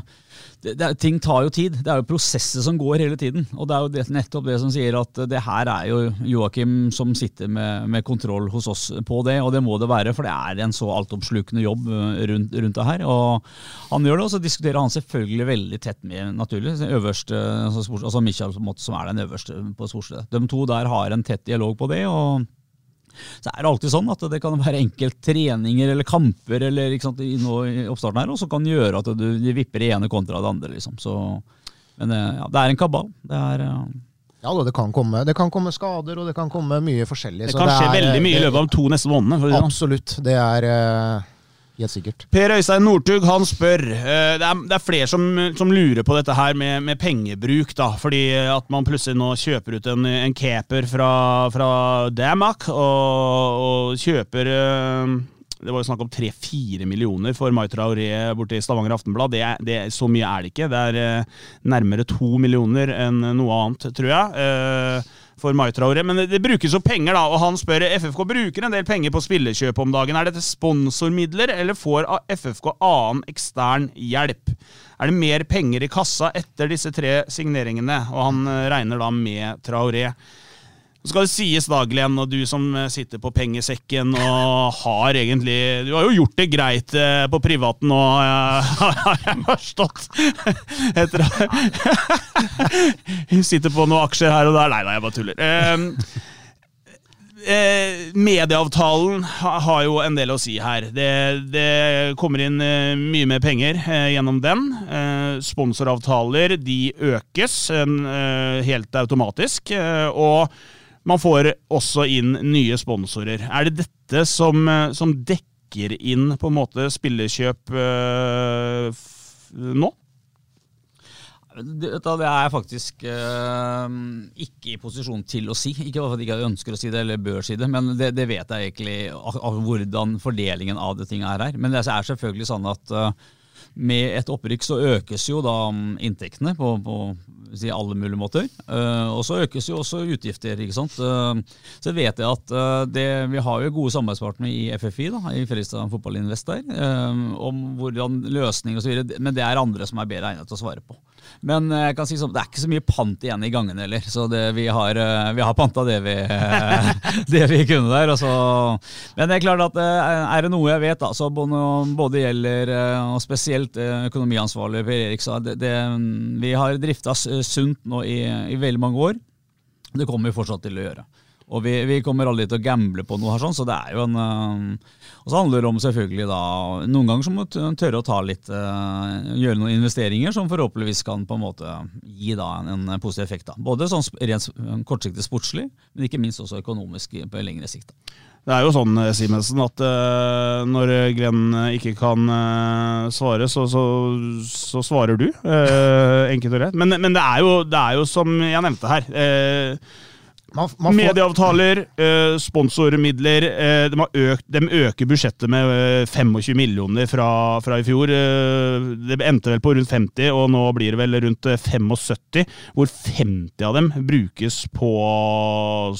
ting tar jo tid. Det er jo prosesser som går hele tiden. Og det er jo nettopp det som sier at det her er jo Joakim som sitter med, med, kontroll hos oss på det, og det må det være, for det er en så altoppslukende jobb øh, rundt, rundt det her. Og han gjør det, og så diskuterer han selvfølgelig veldig tett med naturlig, øverste, altså, altså Michael som er den øverste på sportsstedet. De to der har en tett dialog på det. og så er det alltid sånn at det kan være enkelttreninger eller kamper eller ikke sant, i oppstarten her, og så kan det gjøre at du, du vipper det ene kontra det andre. liksom. Så, men eh, ja, det er en kabal. Det er... Eh, ja, det kan, komme, det kan komme skader, og det kan komme mye forskjellig. Det kan skje veldig mye i løpet av to neste månedene. Sånn. Absolutt. Det er Helt sikkert. Per Øystein Northug han spør uh, det, er, det, er, flere som, som, lurer på dette her med, med, pengebruk. da, fordi at man plutselig nå kjøper ut en, en caper fra, fra Damak, og, og kjøper uh, det var jo snakk om tre-fire millioner for Mai Traoré borte i Stavanger Aftenblad. Det, det, så mye er det ikke. Det er nærmere to millioner enn noe annet, tror jeg. For Maitraore. Men det, det, brukes jo penger, da, og han spør FFK bruker en del penger på spillekjøp om dagen. Er dette sponsormidler, eller får FFK annen ekstern hjelp? Er det mer penger i kassa etter disse tre signeringene? Og han eh, regner da med Traoré. Skal det sies Daglen, og du som eh, sitter på pengesekken og har egentlig Du har jo gjort det greit eh, på privaten nå, [laughs] har jeg forstått. Etter [laughs] Hun sitter på noen aksjer her og der. Nei, nei, jeg bare tuller. Eh, eh, medieavtalen har jo en del å si her. Det, det kommer inn eh, mye mer penger eh, gjennom den. sponsoravtaler de økes helt automatisk. og man får også inn nye sponsorer. Er det dette som, eh, som dekker inn på en måte spillekjøp øh, nå? Det, det er jeg faktisk øh, ikke i posisjon til å si. Ikke fordi jeg ønsker å si det eller bør si det, men det, det vet jeg egentlig av hvordan fordelingen av det tinget er her. Men det er selvfølgelig sånn at øh, med et opprykk så økes jo da mm, inntektene på, på si alle mulige måter. Uh, og så økes jo også utgifter. ikke sant? Uh, så vet jeg at uh, det, vi har jo gode samarbeidspartnere i FFI, da, i Fredrikstad Fotballinvest der, om hvordan løsninger osv. Men det er andre som er bedre egnet til å svare på. Men jeg kan si sånn, det er ikke så mye pant igjen i gangene heller. Så det, vi, har, vi har panta det vi, [laughs] det vi kunne der. Så. Men det er klart at er det noe jeg vet, da, så både gjelder og spesielt økonomiansvarlig Per Erik sa, det, vi har drifta sunt nå i, i, veldig mange år. Det kommer vi fortsatt til å gjøre. Og vi, vi kommer aldri til å gamble på noe her, sånn, så det er jo en uh, Og så handler det om selvfølgelig da Noen ganger så må du tørre å ta litt uh, Gjøre noen investeringer som forhåpentligvis kan på en måte gi da en, en positiv effekt. da. Både sånn rent kortsiktig sportslig, men ikke minst også økonomisk på lengre sikt. da. Det er jo sånn, eh, Simensen, at uh, når Glenn ikke kan uh, svare, så, så, så, svarer du. Uh, enkelt og rett. Men, men det, er jo, det, er jo, som jeg nevnte her. Man, man får... Medieavtaler, sponsormidler de, økt, de, øker budsjettet med 25 millioner fra, fra, i fjor. det endte vel på rundt 50, og nå blir det vel rundt 75. Hvor 50 av dem brukes på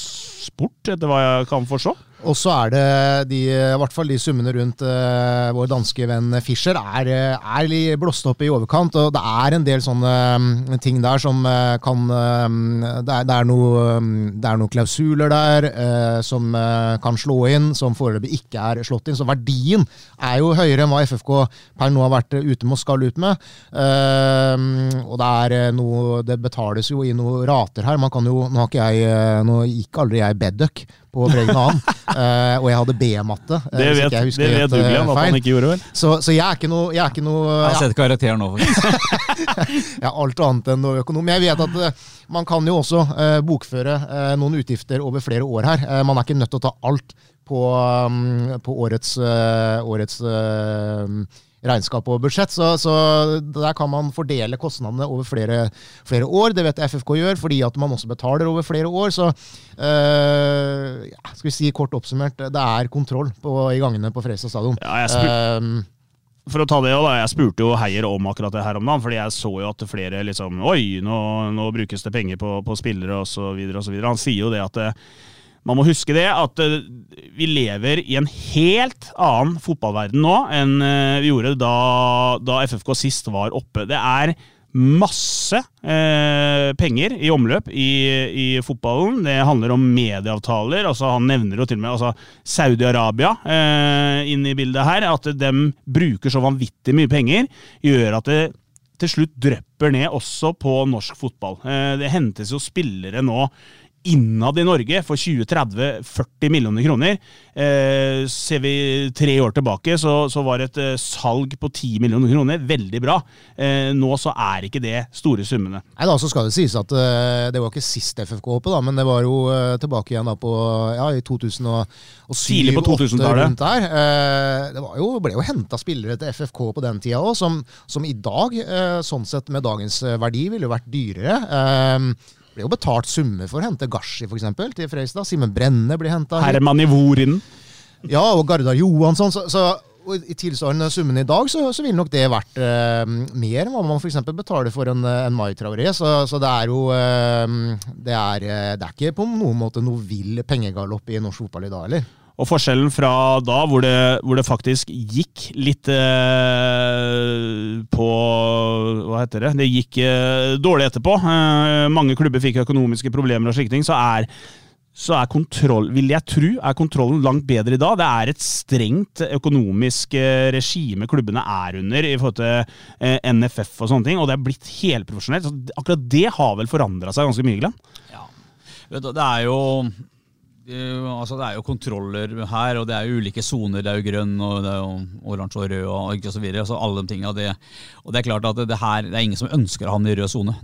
sport, etter hva jeg kan forstå. Og så er det de, i hvert fall de summene rundt uh, vår danske venn Fischer er, er litt blåst opp i overkant. Og det er en del sånne um, ting der som uh, kan um, det, er, det, er noe, um, det er noen klausuler der uh, som kan slå inn, som foreløpig ikke er slått inn. Så verdien er jo høyere enn hva FFK per nå har vært ute med og skal ut med. og det er noe Det betales jo i noen rater her. Man kan jo, Nå har ikke jeg, nå gikk aldri jeg Bedduck på Bregen annen. [laughs] uh, og jeg hadde B-matte. Uh, det vet, det vet Douglas at han ikke gjorde, vel? Så, så, jeg er ikke noe Jeg, er ikke noe, jeg har sett karakteren nå, faktisk. [laughs] er alt annet enn noe økonom. Jeg vet at uh, man kan jo også bokføre noen utgifter over flere år her. man er ikke nødt til å ta alt på, um, på årets, årets regnskap og budsjett. Så, så, der kan man fordele kostnadene over flere, flere, år. Det vet FFK gjør, fordi at man også betaler over flere år. Så øh, ja, skal vi si kort oppsummert, det er kontroll på, i gangene på Fredrikstad stadion. Ja, um, for å ta det da, Jeg spurte jo Heier om akkurat det her om dagen, fordi jeg så jo at flere liksom Oi, nå, nå brukes det penger på, på spillere osv. Han sier jo det at det, man må huske det, at uh, vi lever i en helt annen fotballverden nå enn uh, vi gjorde da, da, FFK sist var oppe. Det er masse eh, penger i omløp i, i, fotballen. Det handler om medieavtaler. altså Han nevner jo til og med altså, Saudi-Arabia inn i bildet her. At de bruker så vanvittig mye penger, gjør at det til slutt drypper ned også på norsk fotball. Det hentes jo spillere nå innad i Norge for 20-30-40 millioner kroner. Eh, ser vi tre år tilbake, så, så var et eh, salg på 10 millioner kroner veldig bra. Eh, nå så er ikke det store summene. Nei da, så skal Det sies at uh, det var ikke sist FFK oppe, da, men det var jo uh, tilbake igjen da på ja, i 2007 Tidlig på 2000-tallet. Uh, det jo, ble jo henta spillere til FFK på den tida òg, som, som, i dag, sånn sett med dagens verdi, ville jo vært dyrere. Ble jo betalt summer for å hente Gashi for eksempel, til Freistad. Simen Brenne blir henta. Herman Ivorin. Ja, og Gardar Johansson. Så, så i tilsvarende summen i dag, så, så ville nok det vært eh, mer enn hva man f.eks. betaler for en, en Mai Traoré. Så, så, det er jo eh, det, er, det er ikke på noen måte noe vill pengegalopp i norsk fotball i dag, eller? Og forskjellen fra da, hvor det, hvor det faktisk gikk litt eh, på Hva heter det? Det gikk eh, dårlig etterpå. Eh, mange klubber fikk økonomiske problemer og slike ting. Så er, så er kontroll, vil jeg tro, er kontrollen langt bedre i dag. Det er et strengt økonomisk eh, regime klubbene er under i forhold til eh, NFF og sånne ting, og det er blitt helprofesjonelt. Akkurat det har vel forandra seg ganske mye, Glenn? Ja. Det er jo altså det er jo kontroller her, og det er jo ulike soner. Det er jo grønn, og det er jo oransje og rød og, og så videre. Altså alle de tingene. Det, og det er klart at det, her, det er ingen som ønsker å havne i rød sone.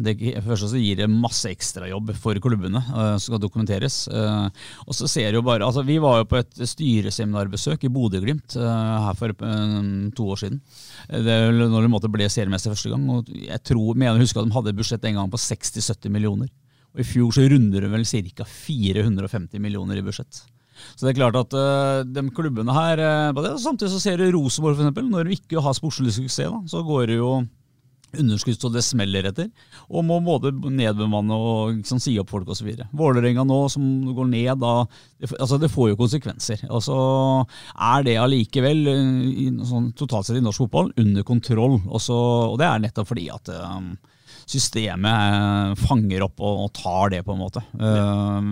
Først så gir det masse ekstrajobb for klubbene uh, som skal dokumenteres. Uh, og så ser jo bare, altså Vi var jo på et styreseminarbesøk i Bodø-Glimt uh, her for to år siden. Det når de ble seriemester første gang. og Jeg tror, mener å huske at de hadde et budsjett en gang på 60-70 millioner. Og I fjor så runder det vel ca. 450 millioner i budsjett. Så det er klart at uh, de klubbene her uh, Samtidig så ser du Rosenborg, f.eks. Når de ikke har sportslig suksess, da, så går det jo underskudd så det smeller etter. Og må både nedbemanne og liksom, si opp folk osv. Vålerenga nå, som går ned, da det, altså, det får jo konsekvenser. Og så er det allikevel, uh, sånn, totalt sett i norsk fotball, under kontroll. Også, og det er nettopp fordi at um, systemet eh, fanger opp og, og, tar det, på en måte. Det,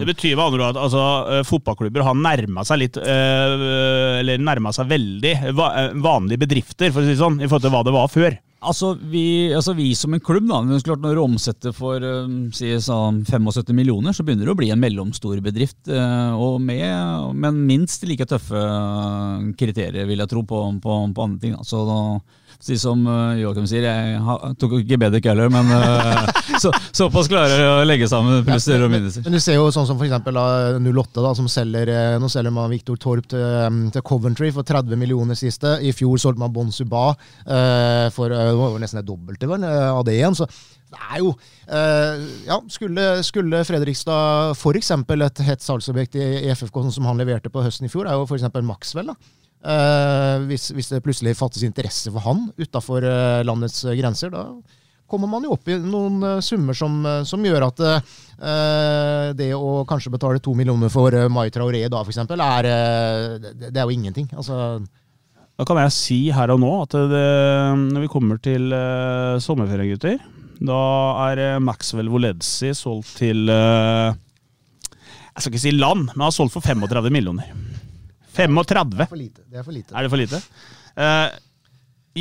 det betyr med andre ord at altså, eh, fotballklubber har nærma seg litt, eller nærma seg veldig vanlige bedrifter, for å si det sånn, i forhold til hva det var før. Altså vi, altså vi, som en klubb, da, når du omsetter for si, sånn 75 millioner, så begynner det å bli en mellomstor bedrift. og med, Men minst like tøffe kriterier, vil jeg tro, på, på, på andre ting. Da. Så da, Si som uh, Joakim sier, jeg tok ikke Bedek heller, men uh, [laughs] så, såpass klarer jeg å legge sammen plusser og minuser. Men du ser jo sånn som f.eks. 08, da, som selger eh, Nå selger man Viktor Torp til, til, Coventry for 30 millioner siste. I fjor solgte man Bon Suba uh, for uh, nesten det dobbelte av det igjen. så det er jo Ja, skulle, skulle Fredrikstad f.eks. et hett salgsobjekt i, i FFK, sånn som han leverte på høsten i fjor, er jo f.eks. Maxwell. da Uh, hvis, hvis, det plutselig fattes interesse for han utafor uh, landets grenser, da kommer man jo opp i noen eh, summer som, eh, som gjør at eh, det å kanskje betale to millioner for eh, Mai Traoré da, f.eks., er, eh, det, er jo ingenting. Altså, Da kan jeg si her og nå at det, når vi kommer til uh, sommerferie, gutter, da er eh, Maxwell Woledzi solgt til uh, Jeg skal ikke si land, men har solgt for 35 millioner. 35! for lite. Det er for lite. Er det for lite? Uh,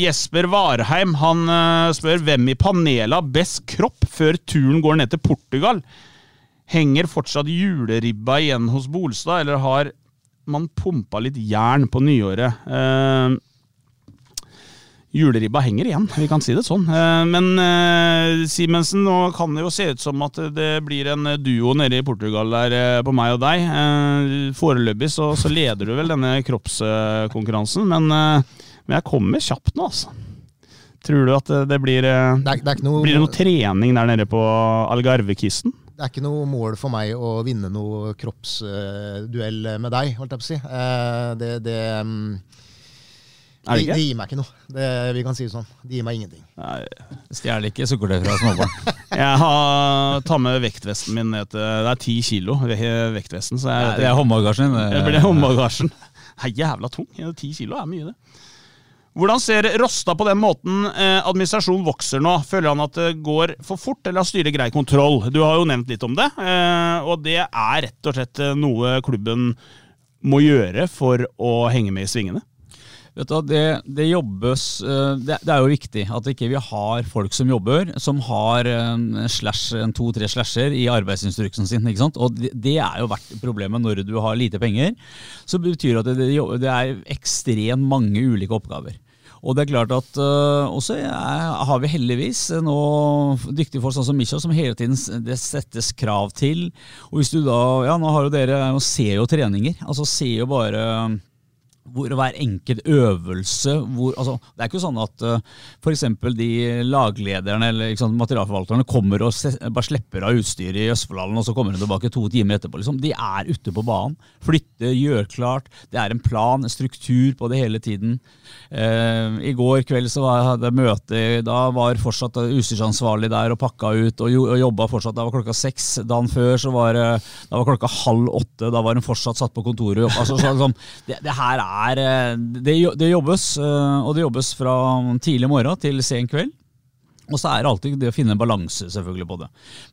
Jesper Varheim han uh, spør hvem i panelet har best kropp før turen går ned til Portugal. Henger fortsatt juleribba igjen hos Bolstad, eller har man pumpa litt jern på nyåret? Eh, Juleribba henger igjen, vi kan si det sånn. Eh, Men eh, Simensen, nå kan det jo se ut som at det blir en duo nede i Portugal der eh, på meg og deg. Foreløpig så, så leder du vel denne kroppskonkurransen, men, men jeg kommer kjapt nå, altså. Tror du at det blir Det er, det, er ikke noe, Blir det noe trening der nede på Algarve-kisten? det er ikke noe mål for meg å vinne noe kroppsduell med deg, holdt jeg på å si. Det, det, mm, Er det ikke? De, de gir meg ikke noe. Det, vi kan si det sånn. De gir meg ingenting. Stjel ikke sukkertøy fra småbarn. [laughs] Jeg har tar med vektvesten min ned til Det er ti kilo, vektvesten. Så jeg, Det er håndbagasjen din. Det blir håndbagasjen. Det er jævla tung. Ti kilo er mye, det. Hvordan ser Rosta på den måten eh, administrasjonen vokser nå? Føler han at det går for fort, eller har styret grei kontroll? Du har jo nevnt litt om det, eh, og det er rett og slett eh, noe klubben må gjøre for å henge med i svingene. Vet du, det, det jobbes eh, det, det er jo viktig at ikke vi har folk som jobber, som har en slash, to-tre slasher i arbeidsinstruksen sin. ikke sant? Og det, det er jo vært problemet når du har lite penger. Så betyr det at det, er ekstremt mange ulike oppgaver. Og det er klart at uh, også er, har vi heldigvis nå dyktige folk sånn som Misha, som hele tiden det settes krav til. Og hvis du da, ja nå har jo dere, ser jo treninger, altså ser jo bare hvor hver enkelt øvelse hvor, altså, Det er ikke sånn at uh, f.eks. de laglederne eller sant, materialforvalterne kommer og se, bare slipper av utstyret i Østfoldhallen, og så kommer de tilbake to timer etterpå. Liksom. De er ute på banen. Flytte, gjør klart. Det er en plan, en struktur på det hele tiden. Uh, I går kveld så hadde jeg møte, da var fortsatt utstyrsansvarlig der og pakka ut og, og jobba fortsatt. Da var klokka seks. Dagen før så var det da var klokka halv åtte. Da var hun fortsatt satt på kontoret. Altså, så, liksom, det, det her er eh, det, er det jobbes, eh, og det jobbes fra tidlig morgen til sen kveld. Og så er det alltid det å finne en balanse selvfølgelig på det.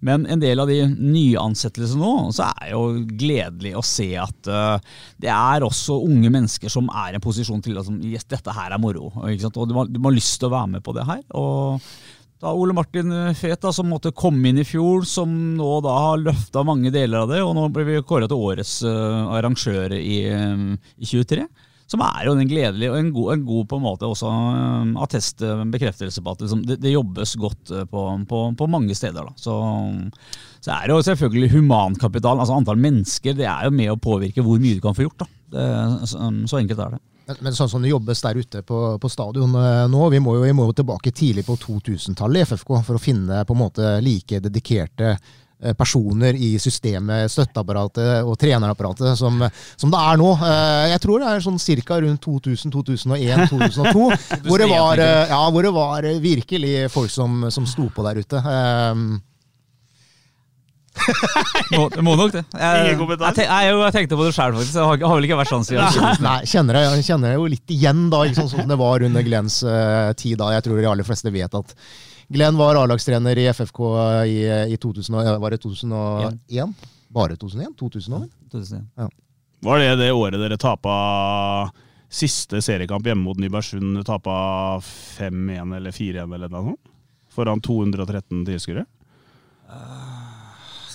Men en del av de nyansettelsene nå, så er det jo gledelig å se at eh, det er også unge mennesker som er i en posisjon til at yes, dette her er moro. Og du må, du må ha lyst til å være med på det her. og da Ole Martin Fet, som måtte komme inn i fjor, som nå da har løfta mange deler av det, og nå blir vi kåret til årets uh, arrangør i, um, i 23. Som er jo en gledelig og en god, en god på en måte også um, attest, eh, bekreftelse på at liksom, det, det jobbes godt eh, på, på, på mange steder. Så, så er det jo selvfølgelig humankapitalen, altså antall mennesker, det er jo med å påvirke hvor mye du kan få gjort. Det, så, så enkelt er det. Men, men sånn som det jobbes der ute på, på stadion eh, nå, vi må, jo, vi må jo tilbake tidlig på 2000-tallet i FFK for å finne på en måte like dedikerte personer i systemet, støtteapparatet og trenerapparatet som, som det er nå. Eh, Jeg tror det er sånn ca. rundt 2000, 2001, 2002, hvor det var, eh, ja, hvor det var eh, virkelig folk som, som sto på der ute. Eh, [laughs] Må, det må nok det. Jeg, jeg, jeg, jeg tenkte på det sjøl, faktisk. Jeg har, ikke- har vel ikke vært sånn siden. Nei, kjenner jeg, jeg kjenner jo litt igjen, da, ikke sånn som det var under Glens uh, tid. da. Jeg tror de aller fleste vet at Glenn var A-lagstrener i FFK i, i 2000, og- var det 2001? Bare 2001? 2000 Ja. Var det det året dere tapa siste seriekamp hjemme mot Nybergsund? Tapa 5-1 eller 4-1 eller noe sånt? Foran 213 tilskuere?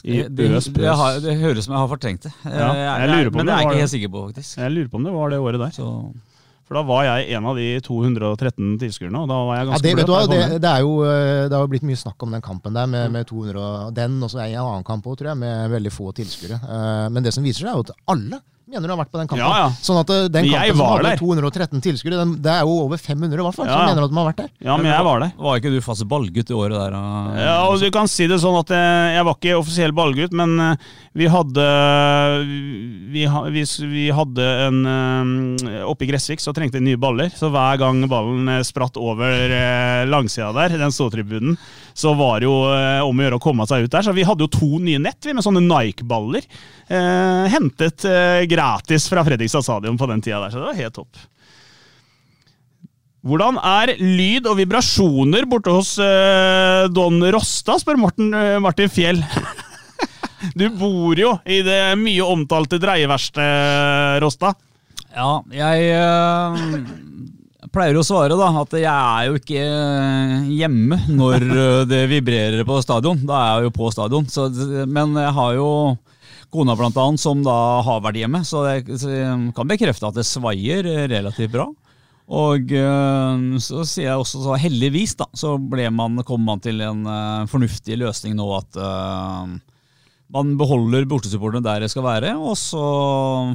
I Det, det, det, har, det høres som jeg har fortrengt det. Ja, jeg, jeg lurer på men det det er jeg ikke helt sikker på, faktisk. Jeg lurer på om det var det året der. Så, For da var jeg en av de 213 tilskuerne, og da var jeg Ja, ganske det, vet du, bløt. da det, det, er jo, eh, det har jo blitt mye snakk om den kampen der, med, med 200 og den, og så en annen kamp òg, tror jeg, med veldig få tilskuere. Eh, Men det som viser seg, er jo at alle Mener du har vært på den kampen. Ja, ja. Sånn at eh, den kampen som hadde der. 213 tilskuere, det er jo over 500 i hvert fall, Ja. som mener at de har vært der. Ja, men jeg var der. Var ikke du fast ballgutt i året der? Og... Ja, og du kan si det sånn at jeg, jeg var ikke offisiell ballgutt, men eh, vi hadde vi, vi, vi hadde en eh, Oppe i Gressvik så trengte vi nye baller, så hver gang ballen eh, spratt over eh, langsida der, den ståtribunen, så var det jo eh, om å gjøre å komme seg ut der. Så vi hadde jo to nye nett vi, med sånne Nike-baller. Eh, hentet eh, gratis fra Fredrikstad stadion på den tida der, så det var helt topp. Hvordan er lyd og vibrasjoner borte hos eh, Don Rosta, spør Morten, eh, Martin Fjell. [laughs] du bor jo i det mye omtalte dreieverkstedet, Rosta. Ja, jeg eh, pleier å svare da at jeg er jo ikke eh, hjemme når [laughs] eh, det vibrerer på stadion. Da er jeg jo på stadion. Så, men jeg har jo kona blant annet som da har vært hjemme, så jeg, så jeg kan bekrefte at det svaier eh, relativt bra. Og så sier jeg også så heldigvis da, så ble man, kom man til en fornuftig løsning nå at eh, man beholder bortesupporterne der jeg skal være, og så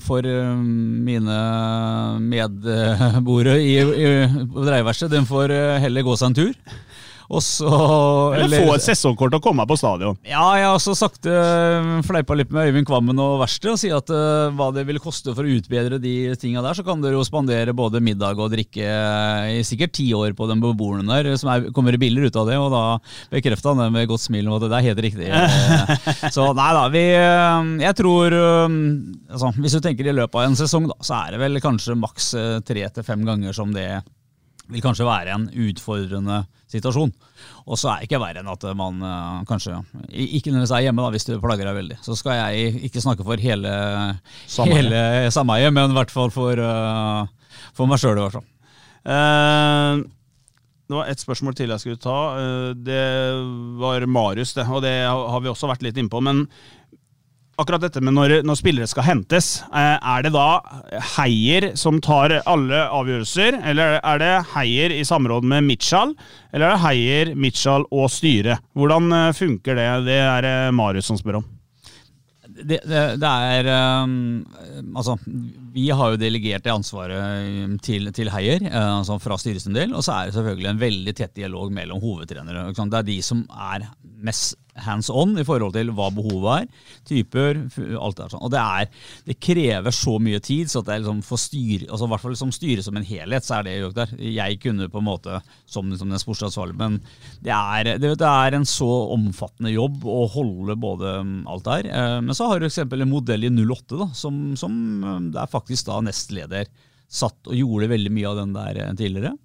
får eh, mine medboere i, i, dreieverkstedet, de får eh, heller gå seg en tur. Og så Eller få et sesongkort og komme på stadion. Ja, jeg har også sagt uh, fleipa litt med Øyvind Kvammen og verkstedet og si at uh, hva det vil koste for å utbedre de tinga der, så kan dere jo spandere både middag og drikke eh, i sikkert ti år på den beboerne der, som er, kommer billigere ut av det, og da bekrefta han det med godt smil om at det er helt riktig. Eh, [laughs] så nei da, vi eh, Jeg tror eh, altså, Hvis du tenker i løpet av en sesong, da, så er det vel kanskje maks eh, tre til fem ganger som det vil kanskje være en utfordrende situasjon. Og så er det ikke verre enn at man eh, kanskje ikke nødvendigvis er hjemme, da, hvis du plager deg veldig. Så skal jeg ikke snakke for hele Sameiet. men i hvert fall for, uh, for meg sjøl, i hvert fall. Eh, det var et spørsmål til jeg skulle ta. Uh, det var Marius, det. Og det har vi også vært litt innpå. Men akkurat dette med når, når spillere skal hentes, eh, er det da Heier som tar alle avgjørelser? Eller er det Heier i samråd med Mitchell? Eller er det Heier, Mitchell og styret? Hvordan eh, funker det? Det er det Marius som spør om. det, det, det er um, Altså, vi har jo delegert det ansvaret um, til, til Heier, eh, altså fra styrets del. Og så er det selvfølgelig en veldig tett dialog mellom hovedtrenere. Det er de som er mest hands on i forhold til hva behovet er. Typer, alt det sånn. Og det er Det krever så mye tid, så at det liksom for styre, altså i hvert fall som styre som en helhet, så er det jo der. Jeg kunne på en måte, som, som den sportsansvarlige, men det er, det, det er en så omfattende jobb å holde både um, alt der. Eh, Men så har du eksempel en modell i 08, da, som, som um, det er faktisk da nestleder satt og gjorde veldig mye av den der eh, tidligere.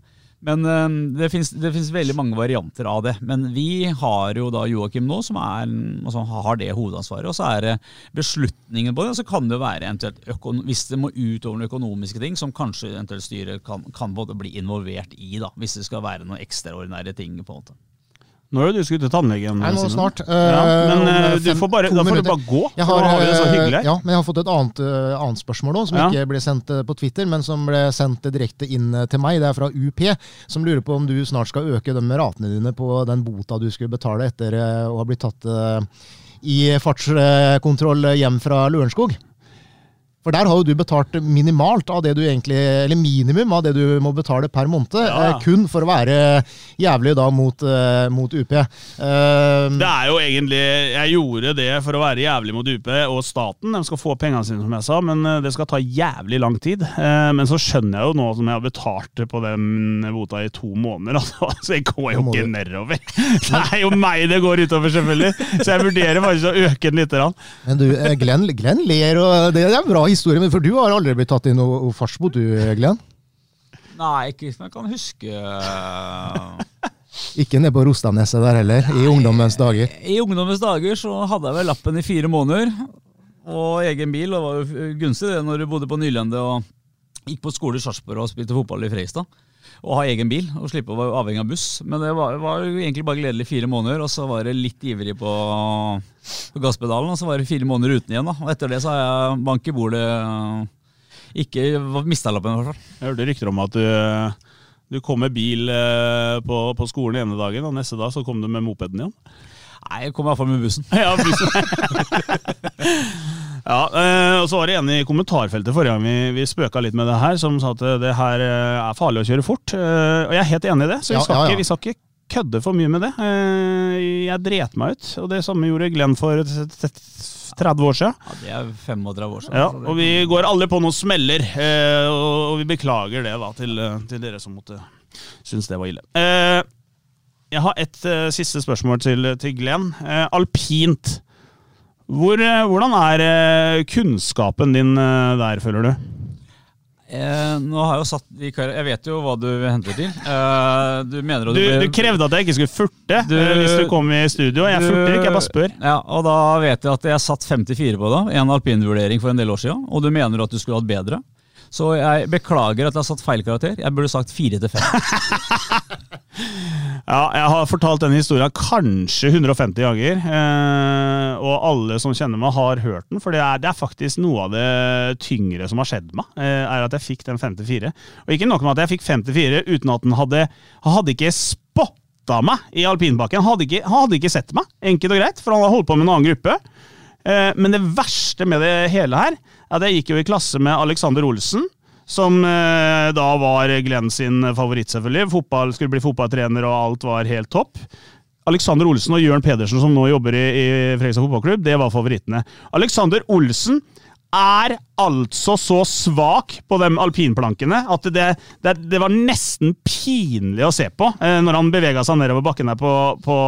Men eh, det fins veldig mange varianter av det. Men vi har jo da Joakim nå, som er, altså, har det hovedansvaret. Og så er det beslutningen på det. Og så kan det jo være eventuelt hvis det må utover noen økonomiske ting, som kanskje eventuelt styret kan, kan bli involvert i, da, hvis det skal være noen ekstraordinære ting. på en måte. Når er det du skulle til tannlegen? Nei, nå snart. snart. Ja, men uh, du fem- får bare, da får du bare gå. Jeg har, nå har vi det så eh, hyggelig. her. Ja, men jeg har fått et annet, uh, annet spørsmål nå, som Ja. ikke ble sendt på Twitter, men som ble sendt direkte inn til meg. Det er fra UP, som lurer på om du snart skal øke de ratene dine på den bota du skulle betale etter å ha blitt tatt i fartskontroll hjem fra Lørenskog. For der har jo du betalt minimalt av det du egentlig, eller minimum av det du må betale per måned, Ja, eh, kun for å være jævlig da mot, eh, mot UP. Uh, Det er jo egentlig Jeg gjorde det for å være jævlig mot UP og staten. De skal få pengene sine, som jeg sa, men eh, det skal ta jævlig lang tid. Uh, Men så skjønner jeg jo nå som jeg har betalt på den bota i to måneder, [laughs] altså, så jeg går jo ikke nedover. [laughs] Det er jo meg det går utover, selvfølgelig. Så jeg vurderer faktisk å øke den litt. grann. Men du, eh, Glenn, Glenn ler, og det er bra historie, men for du har aldri blitt tatt i noe fartsbot, du, Glenn? Nei, ikke som jeg kan huske. Ikke nede på Rostadneset der heller, i ungdommens dager. I ungdommens dager så hadde jeg vel lappen i fire måneder. Og egen bil, og det var jo gunstig det når du bodde på Nylandet og gikk på skole i Sarpsborg og spilte fotball i Freistad. Å ha egen bil og slippe å være avhengig av buss. Men det var, var egentlig bare gledelig fire måneder, og så var det litt ivrig på, på gasspedalen, og så var det fire måneder uten igjen. da. Og etter det så har jeg bank i bordet. Ikke mista lappen, i hvert fall. Jeg hørte rykter om at du, du kom med bil eh, på, på skolen ene dagen, og neste dag så kom du med mopeden igjen. Nei, jeg kom iallfall med bussen. [laughs] Ja, bussen. [laughs] Ja, eh, og så var det en i kommentarfeltet forrige gang vi, vi spøka litt med det her, som sa at det her eh, er farlig å kjøre fort. Eh, og jeg er helt enig i det, så vi skal, ja, ja. Ikke, vi skal ikke kødde for mye med det. Eh, jeg dret meg ut, og det samme gjorde Glenn for t- t- 30 år siden. Ja, det er 35 år siden. Ja, og vi går alle på noen smeller, eh, og, vi beklager det da til, eh, til dere som måtte synes det var ille. Eh, jeg har et eh, siste spørsmål til, til Glenn. Eh, alpint. Hvor, eh, hvordan er eh, kunnskapen din eh, der, føler du? Eh, nå har jeg jo satt i Jeg vet jo hva du henter til. Eh, du mener Du, ble- du krevde at jeg ikke skulle furte Du- hvis du kom i studio. Jeg Du- furter ikke, jeg bare spør. Ja, og da vet jeg at jeg satt 54 på det, en alpinvurdering for en del år siden, og du mener at du skulle hatt bedre. Så jeg beklager at jeg har satt feil karakter. Jeg burde sagt 4 til 5. [laughs] Ja, jeg har fortalt denne historien kanskje 150 ganger, eh, og alle som kjenner meg, har hørt den. For det er, det er faktisk noe av det tyngre som har skjedd meg, eh, er at jeg fikk den 54. Og ikke nok med at jeg fikk 54 uten at den hadde hadde ikke spotta meg i alpinbakken. Hadde ikke, han hadde ikke sett meg, enkelt og greit, for han hadde holdt på med en annen gruppe. Eh, Men det verste med det hele her, er det gikk jo i klasse med Alexander Olsen. Som eh, da var Glenn sin favoritt, selvfølgelig. Fotball, skulle bli fotballtrener, og alt var helt topp. Alexander Olsen og Jørn Pedersen, som nå jobber i, i Fredrikstad fotballklubb, det var favorittene. Alexander Olsen er altså så svak på de alpinplankene at det, det, det var nesten pinlig å se på eh, når han bevega seg nedover bakken her på, på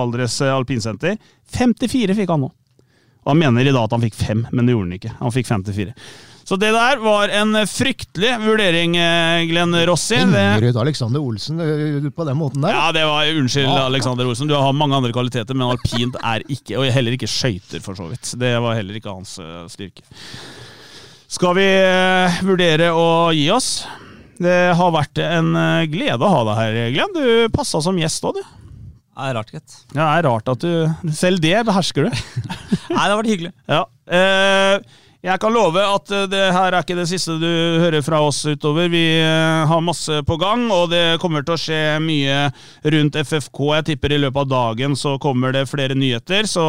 Valdres alpinsenter. 54 fikk han nå. Han mener i dag at han fikk fem, men det gjorde han ikke. Han fikk 54. Så det der var en fryktelig vurdering, eh, Glenn Rossi. Det, Alexander Olsen eh, på den måten der? ja, det var Unnskyld, Ja. Alexander Olsen. Du har mange andre kvaliteter, men alpint er ikke Og heller ikke skøyter, for så vidt. Det var heller ikke hans eh, styrke. Skal vi eh, vurdere å gi oss? Det har vært en eh, glede å ha deg her, Glenn. Du passa som gjest òg, du. Det er rart, gitt. Ja, det er rart at du Selv det behersker du. [laughs] Nei, det har vært hyggelig. Ja. Eh, jeg kan love at eh, det her er ikke det siste du hører fra oss utover. Vi eh, har masse på gang, og det kommer til å skje mye rundt FFK. Jeg tipper i løpet av dagen så kommer det flere nyheter, så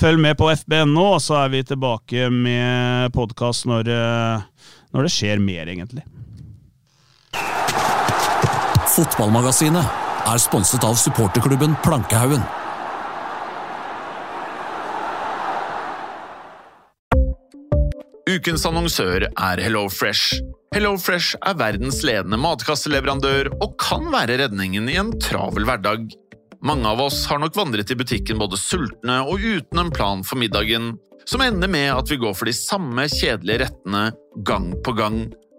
følg med på fb.no, og så er vi tilbake med podkast når, når det skjer mer, egentlig. Fotballmagasinet er sponset av supporterklubben Plankehaugen. Ukens annonsør er HelloFresh. HelloFresh er verdens ledende matkasseleverandør og kan være redningen i en travel hverdag. Mange av oss har nok vandret i butikken både sultne og uten en plan for middagen, som ender med at vi går for de samme kjedelige rettene gang på gang.